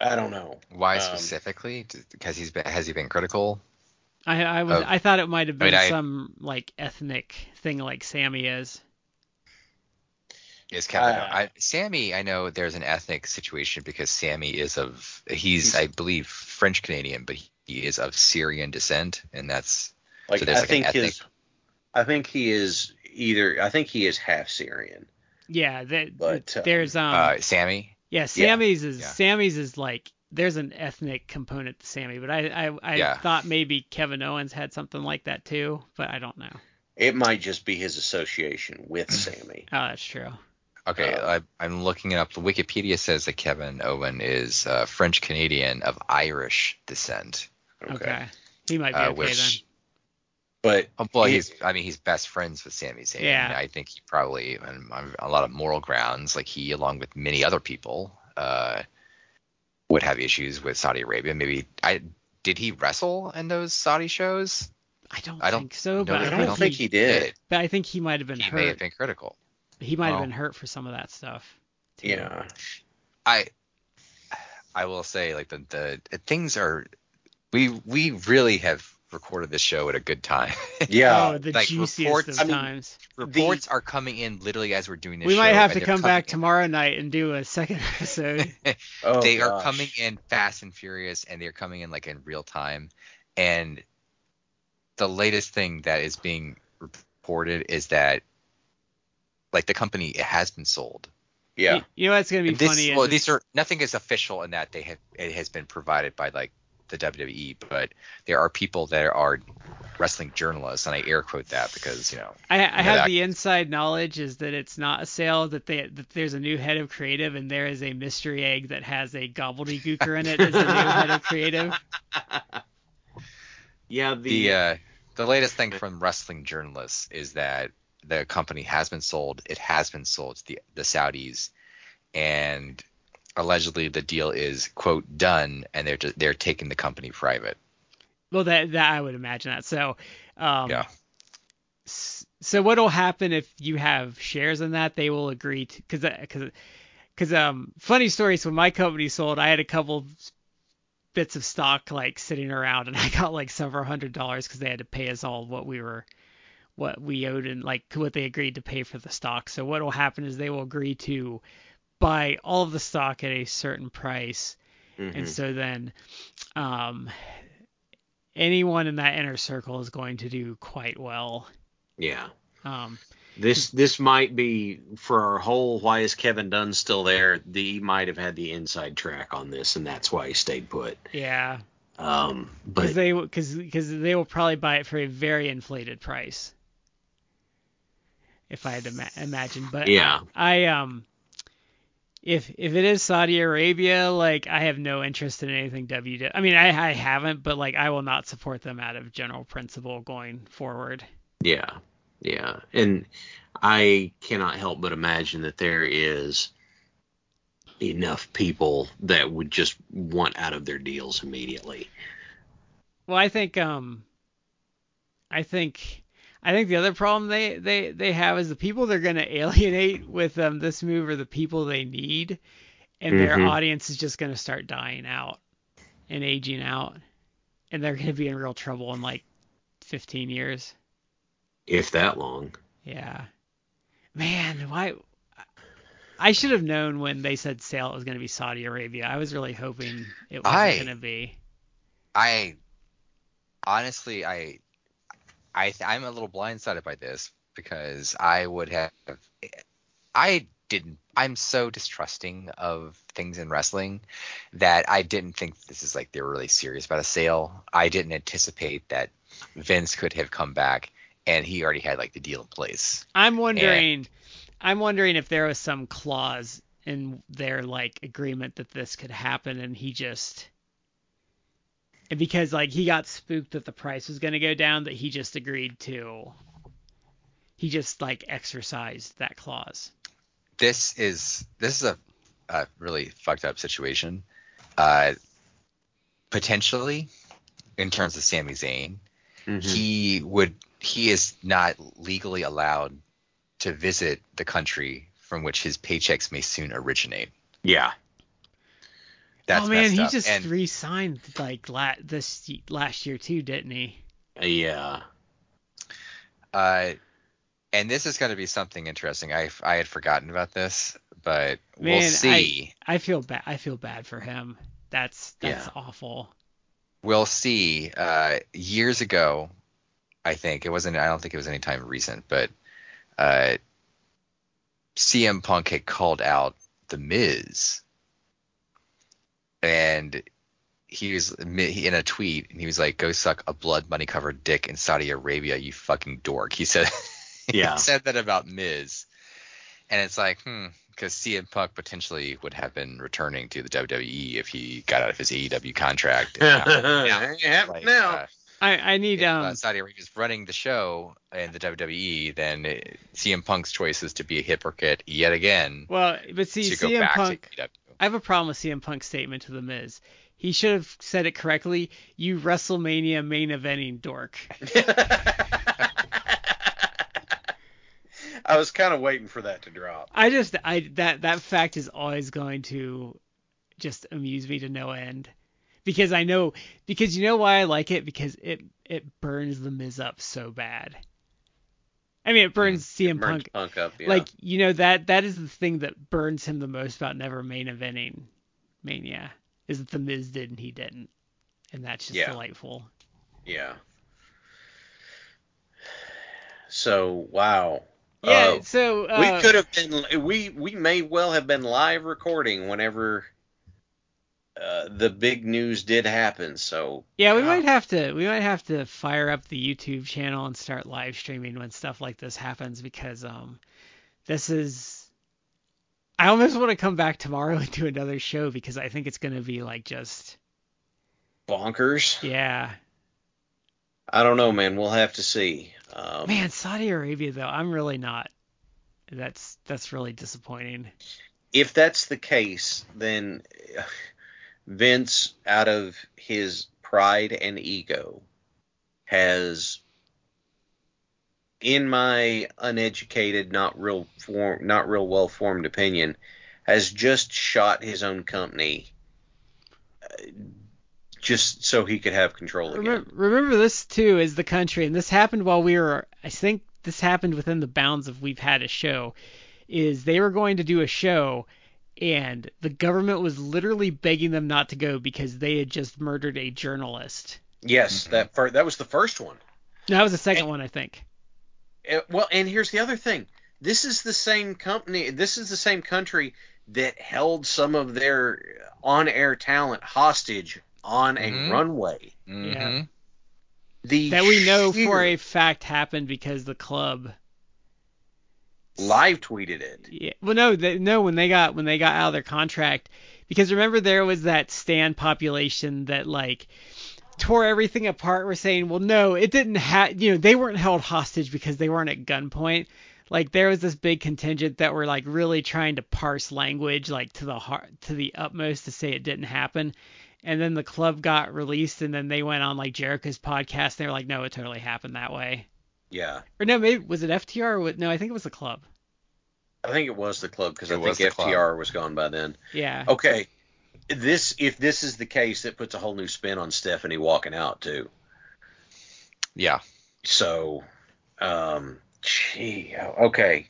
I don't know. Why Um, specifically? Because he's been has he been critical? I I was Oh. I thought it might have I mean, been I- some like ethnic thing like Sami is. Is Kevin? Uh, I, Sami, I know there's an ethnic situation because Sami is of he's I believe French Canadian, but he is of Syrian descent, and that's Like So there's I like an think ethnic- his, I think he is either. I think he is half Syrian. Yeah, that But, um, there's um uh, Sami. yeah Sami's is yeah. Sami's is like there's an ethnic component to Sami, but I I, I Yeah. thought maybe Kevin Owens had something like that too, but I don't know. It might just be his association with Sami. Oh, that's true. Okay, uh, I, I'm looking it up. The Wikipedia says that Kevin Owen is uh, French Canadian of Irish descent. Okay. Okay. He might be Uh, okay which, But oh, well, he- he's I mean he's best friends with Sami Zayn. Yeah. I think he probably on, on a lot of moral grounds, like he along with many other people, uh, would have issues with Saudi Arabia. Maybe I did he wrestle in those Saudi shows? I don't I don't think so, know but that- I, I don't think he did. But I think he might have been He hurt. may have been critical. He might have Well. been hurt for some of that stuff. too. Yeah. I I will say like the the things are we we really have recorded this show at a good time. Yeah. oh, the like, juiciest reports- of I mean, times. Reports are coming in literally as we're doing this We show. might have to come back coming tomorrow night and do a second episode. oh, they are coming in fast and furious and they're coming in like in real time and the latest thing that is being reported is that like the company it has been sold Yeah. You, you know what's gonna be this, funny? well, these are nothing is official in that they have it has been provided by like the WWE, but there are people that are wrestling journalists, and I air quote that because you know I, I Yeah, have that- the inside knowledge is that it's not a sale. That they that there's a new head of creative and there is a mystery egg that has a gobbledygooker in it as the new head of creative. Yeah. the uh, the latest thing from wrestling journalists is that the company has been sold. It has been sold to the the Saudis, and allegedly the deal is quote done, and they're just, they're taking the company private. Well, that that I would imagine that. So, um, Yeah. So what'll happen if you have shares in that? They will agree to because because because um funny story. So when my company sold, I had a couple bits of stock like sitting around, and I got like several hundred dollars because they had to pay us all what we were what we owed and like what they agreed to pay for the stock. So what will happen is they will agree to buy all of the stock at a certain price Mhm. and so then um, anyone in that inner circle is going to do quite well. yeah. Um, This this might be for our whole why is Kevin Dunn still there? The, he might have had the inside track on this, and that's why he stayed put. yeah, Um, because they because because they will probably buy it for a very inflated price. If I had to ma- imagine, but yeah, I um if if it is Saudi Arabia, like I have no interest in anything W. I mean, I I haven't, but like I will not support them out of general principle going forward. yeah, yeah, and I cannot help but imagine that there is enough people that would just want out of their deals immediately. Well, I think um, I think I think the other problem they they they have is the people they're going to alienate with um this move are the people they need, and their Mhm. audience is just going to start dying out and aging out, and they're going to be in real trouble in like 15 years. If that long. Yeah, man, why? I should have known when they said sale it was going to be Saudi Arabia. I was really hoping it wasn't going to be. I honestly, I, I, I'm a little blindsided by this because I would have, I didn't. I'm so distrusting of things in wrestling that I didn't think this is like they were really serious about a sale. I didn't anticipate that Vince could have come back and he already had like the deal in place. I'm wondering I'm wondering if there was some clause in their like agreement that this could happen and he just and because like he got spooked that the price was going to go down that he just agreed to he just like exercised that clause. This is this is a, a really fucked up situation. Uh, potentially, in terms of Sami Zayn, Mhm. he would he is not legally allowed to visit the country from which his paychecks may soon originate. yeah. That's oh man, he up. just and re-signed like la- this last year too, didn't he? Yeah. uh, and this is going to be something interesting. I I had forgotten about this, but we'll Man, see. I feel bad. I feel bad for him. That's that's Yeah. awful. we'll see. Uh, years ago, I think it wasn't. I don't think it was any time recent, but uh, CM Punk had called out the Miz, and he was in a tweet, and he was like, "Go suck a blood money covered dick in Saudi Arabia, you fucking dork." He said, Yeah. he said that about Miz, and it's like, hmm, because CM Punk potentially would have been returning to the WWE if he got out of his AEW contract. And now- Ain't happening like, now. uh, I I need if um uh, Saudi Arabia's running the show in the WWE, then uh, CM Punk's choice is to be a hypocrite yet again well, but see to go CM back Punk. to I have a problem with CM Punk's statement to the Miz. He should have said it correctly. You WrestleMania main eventing dork. I was kind of waiting for that to drop. I just I that that fact is always going to just amuse me to no end because I know because you know why I like it because it it burns the Miz up so bad. I mean it burns CM Burns Punk Punk up. Yeah. like you know that that is the thing that burns him the most about never main eventing Mania is that the Miz did and he didn't and that's just Yeah. delightful. yeah. So wow. Yeah, Uh, so uh, we could have been. We we may well have been live recording whenever uh, the big news did happen. So Yeah, we Wow. might have to we might have to fire up the YouTube channel and start live streaming when stuff like this happens because um this is I almost want to come back tomorrow and do another show because I think it's gonna be like just bonkers. yeah. I don't know, man. We'll have to see. Um, Man, Saudi Arabia though, I'm really not. That's that's really disappointing. if that's the case, then uh, Vince, out of his pride and ego, has, in my uneducated, not real form, not real well formed opinion, has just shot his own company. uh, Just so he could have control again. Remember, remember this too is the country, and this happened while we were. I think this happened within the bounds of we've had a show. Is they were going to do a show, and the government was literally begging them not to go because they had just murdered a journalist. Yes, that fir- that was the first one. No, that was the second one, I think. Uh, well, and here's the other thing. This is the same company. This is the same country that held some of their on-air talent hostage on a Mhm. runway. Mhm. The That we know sheer- for a fact happened because the club. Live tweeted it. Yeah, well, no, they, no, when they got when they got out of their contract, because remember there was that stand population that like tore everything apart. Were saying, well, no, it didn't have, you know, they weren't held hostage because they weren't at gunpoint. Like there was this big contingent that were like really trying to parse language like to the heart to the utmost to say it didn't happen. And then the club got released, and then they went on like Jericho's podcast. And they were like, no, it totally happened that way. Yeah, Or no, maybe was it FTR? Or what, no, I think it was the club. I think it was the club because I was think the club. FTR was gone by then. Yeah. Okay, this if this is the case, that puts a whole new spin on Stephanie walking out too. Yeah. So, um, gee, okay.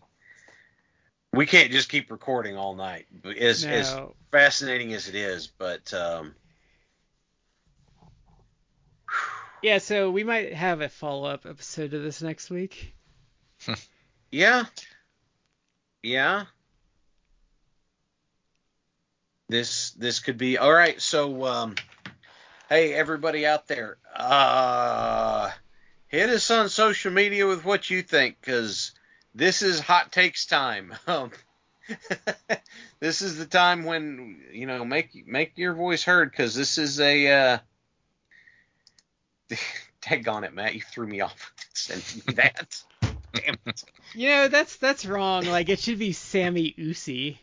We can't just keep recording all night. but As as fascinating as it is, but um, Yeah, so we might have a follow up episode of this next week. yeah, yeah. This this could be all right. So, um, hey everybody out there, uh, hit us on social media with what you think, because this is hot takes time. Um, this is the time when you know make make your voice heard, because this is a. Uh, Tag on it, Matt. You threw me off sending me that. Damn it. You know, that's that's wrong. Like it should be Sammy Usi.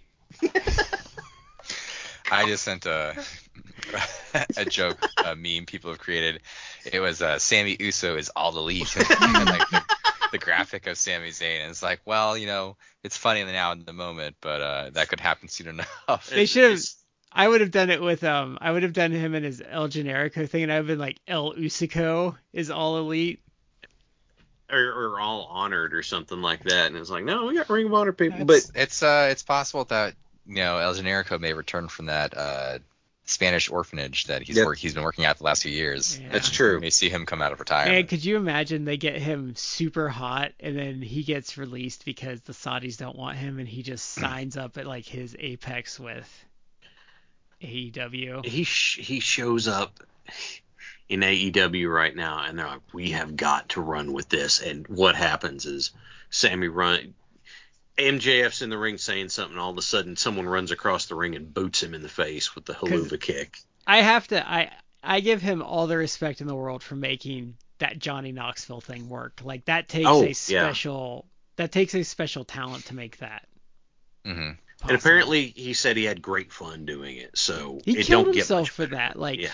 I just sent a a joke, a meme people have created. It was uh, Sami Uso is all elite, and like the, the graphic of Sami Zayn. And it's like, well, you know, it's funny now in the moment, but uh, that could happen soon enough. They should have. It's- I would have done it with um. I would have done him and his El Generico thing, and I would have been like El Usico is all elite. Or, or all honored or something like that, and it's like, no, we got Ring of Honor people, It's, but it's uh it's possible that you know El Generico may return from that uh Spanish orphanage that he's Yep. work, he's been working at the last few years. Yeah. that's true. We see him come out of And retirement. could you imagine they get him super hot, and then he gets released because the Saudis don't want him, and he just signs up at like his apex with AEW. he sh- he shows up in AEW right now, and they're like, we have got to run with this. And what happens is Sami run. MJF's in the ring saying something. All of a sudden, someone runs across the ring and boots him in the face with the Helluva Kick. I have to. I I give him all the respect in the world for making that Johnny Knoxville thing work. Like that takes Oh, a yeah. special. That takes a special talent to make that. Mm-hmm. Hmm And apparently, he said he had great fun doing it. So he it killed don't get himself for better. that. Like Yeah.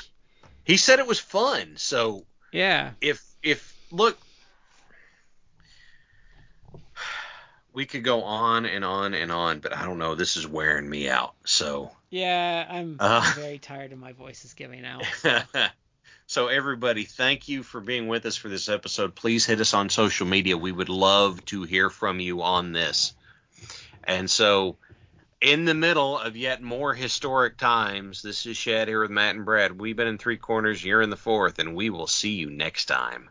He said it was fun. So yeah. if if look we could go on and on and on but i don't know this is wearing me out so Yeah, I'm, Uh. I'm very tired and my voice is giving out. so everybody thank you for being with us for this episode please hit us on social media we would love to hear from you on this and so in the middle of yet more historic times this is shad here with matt and brad. We've been in three corners you're in the fourth and we will see you next time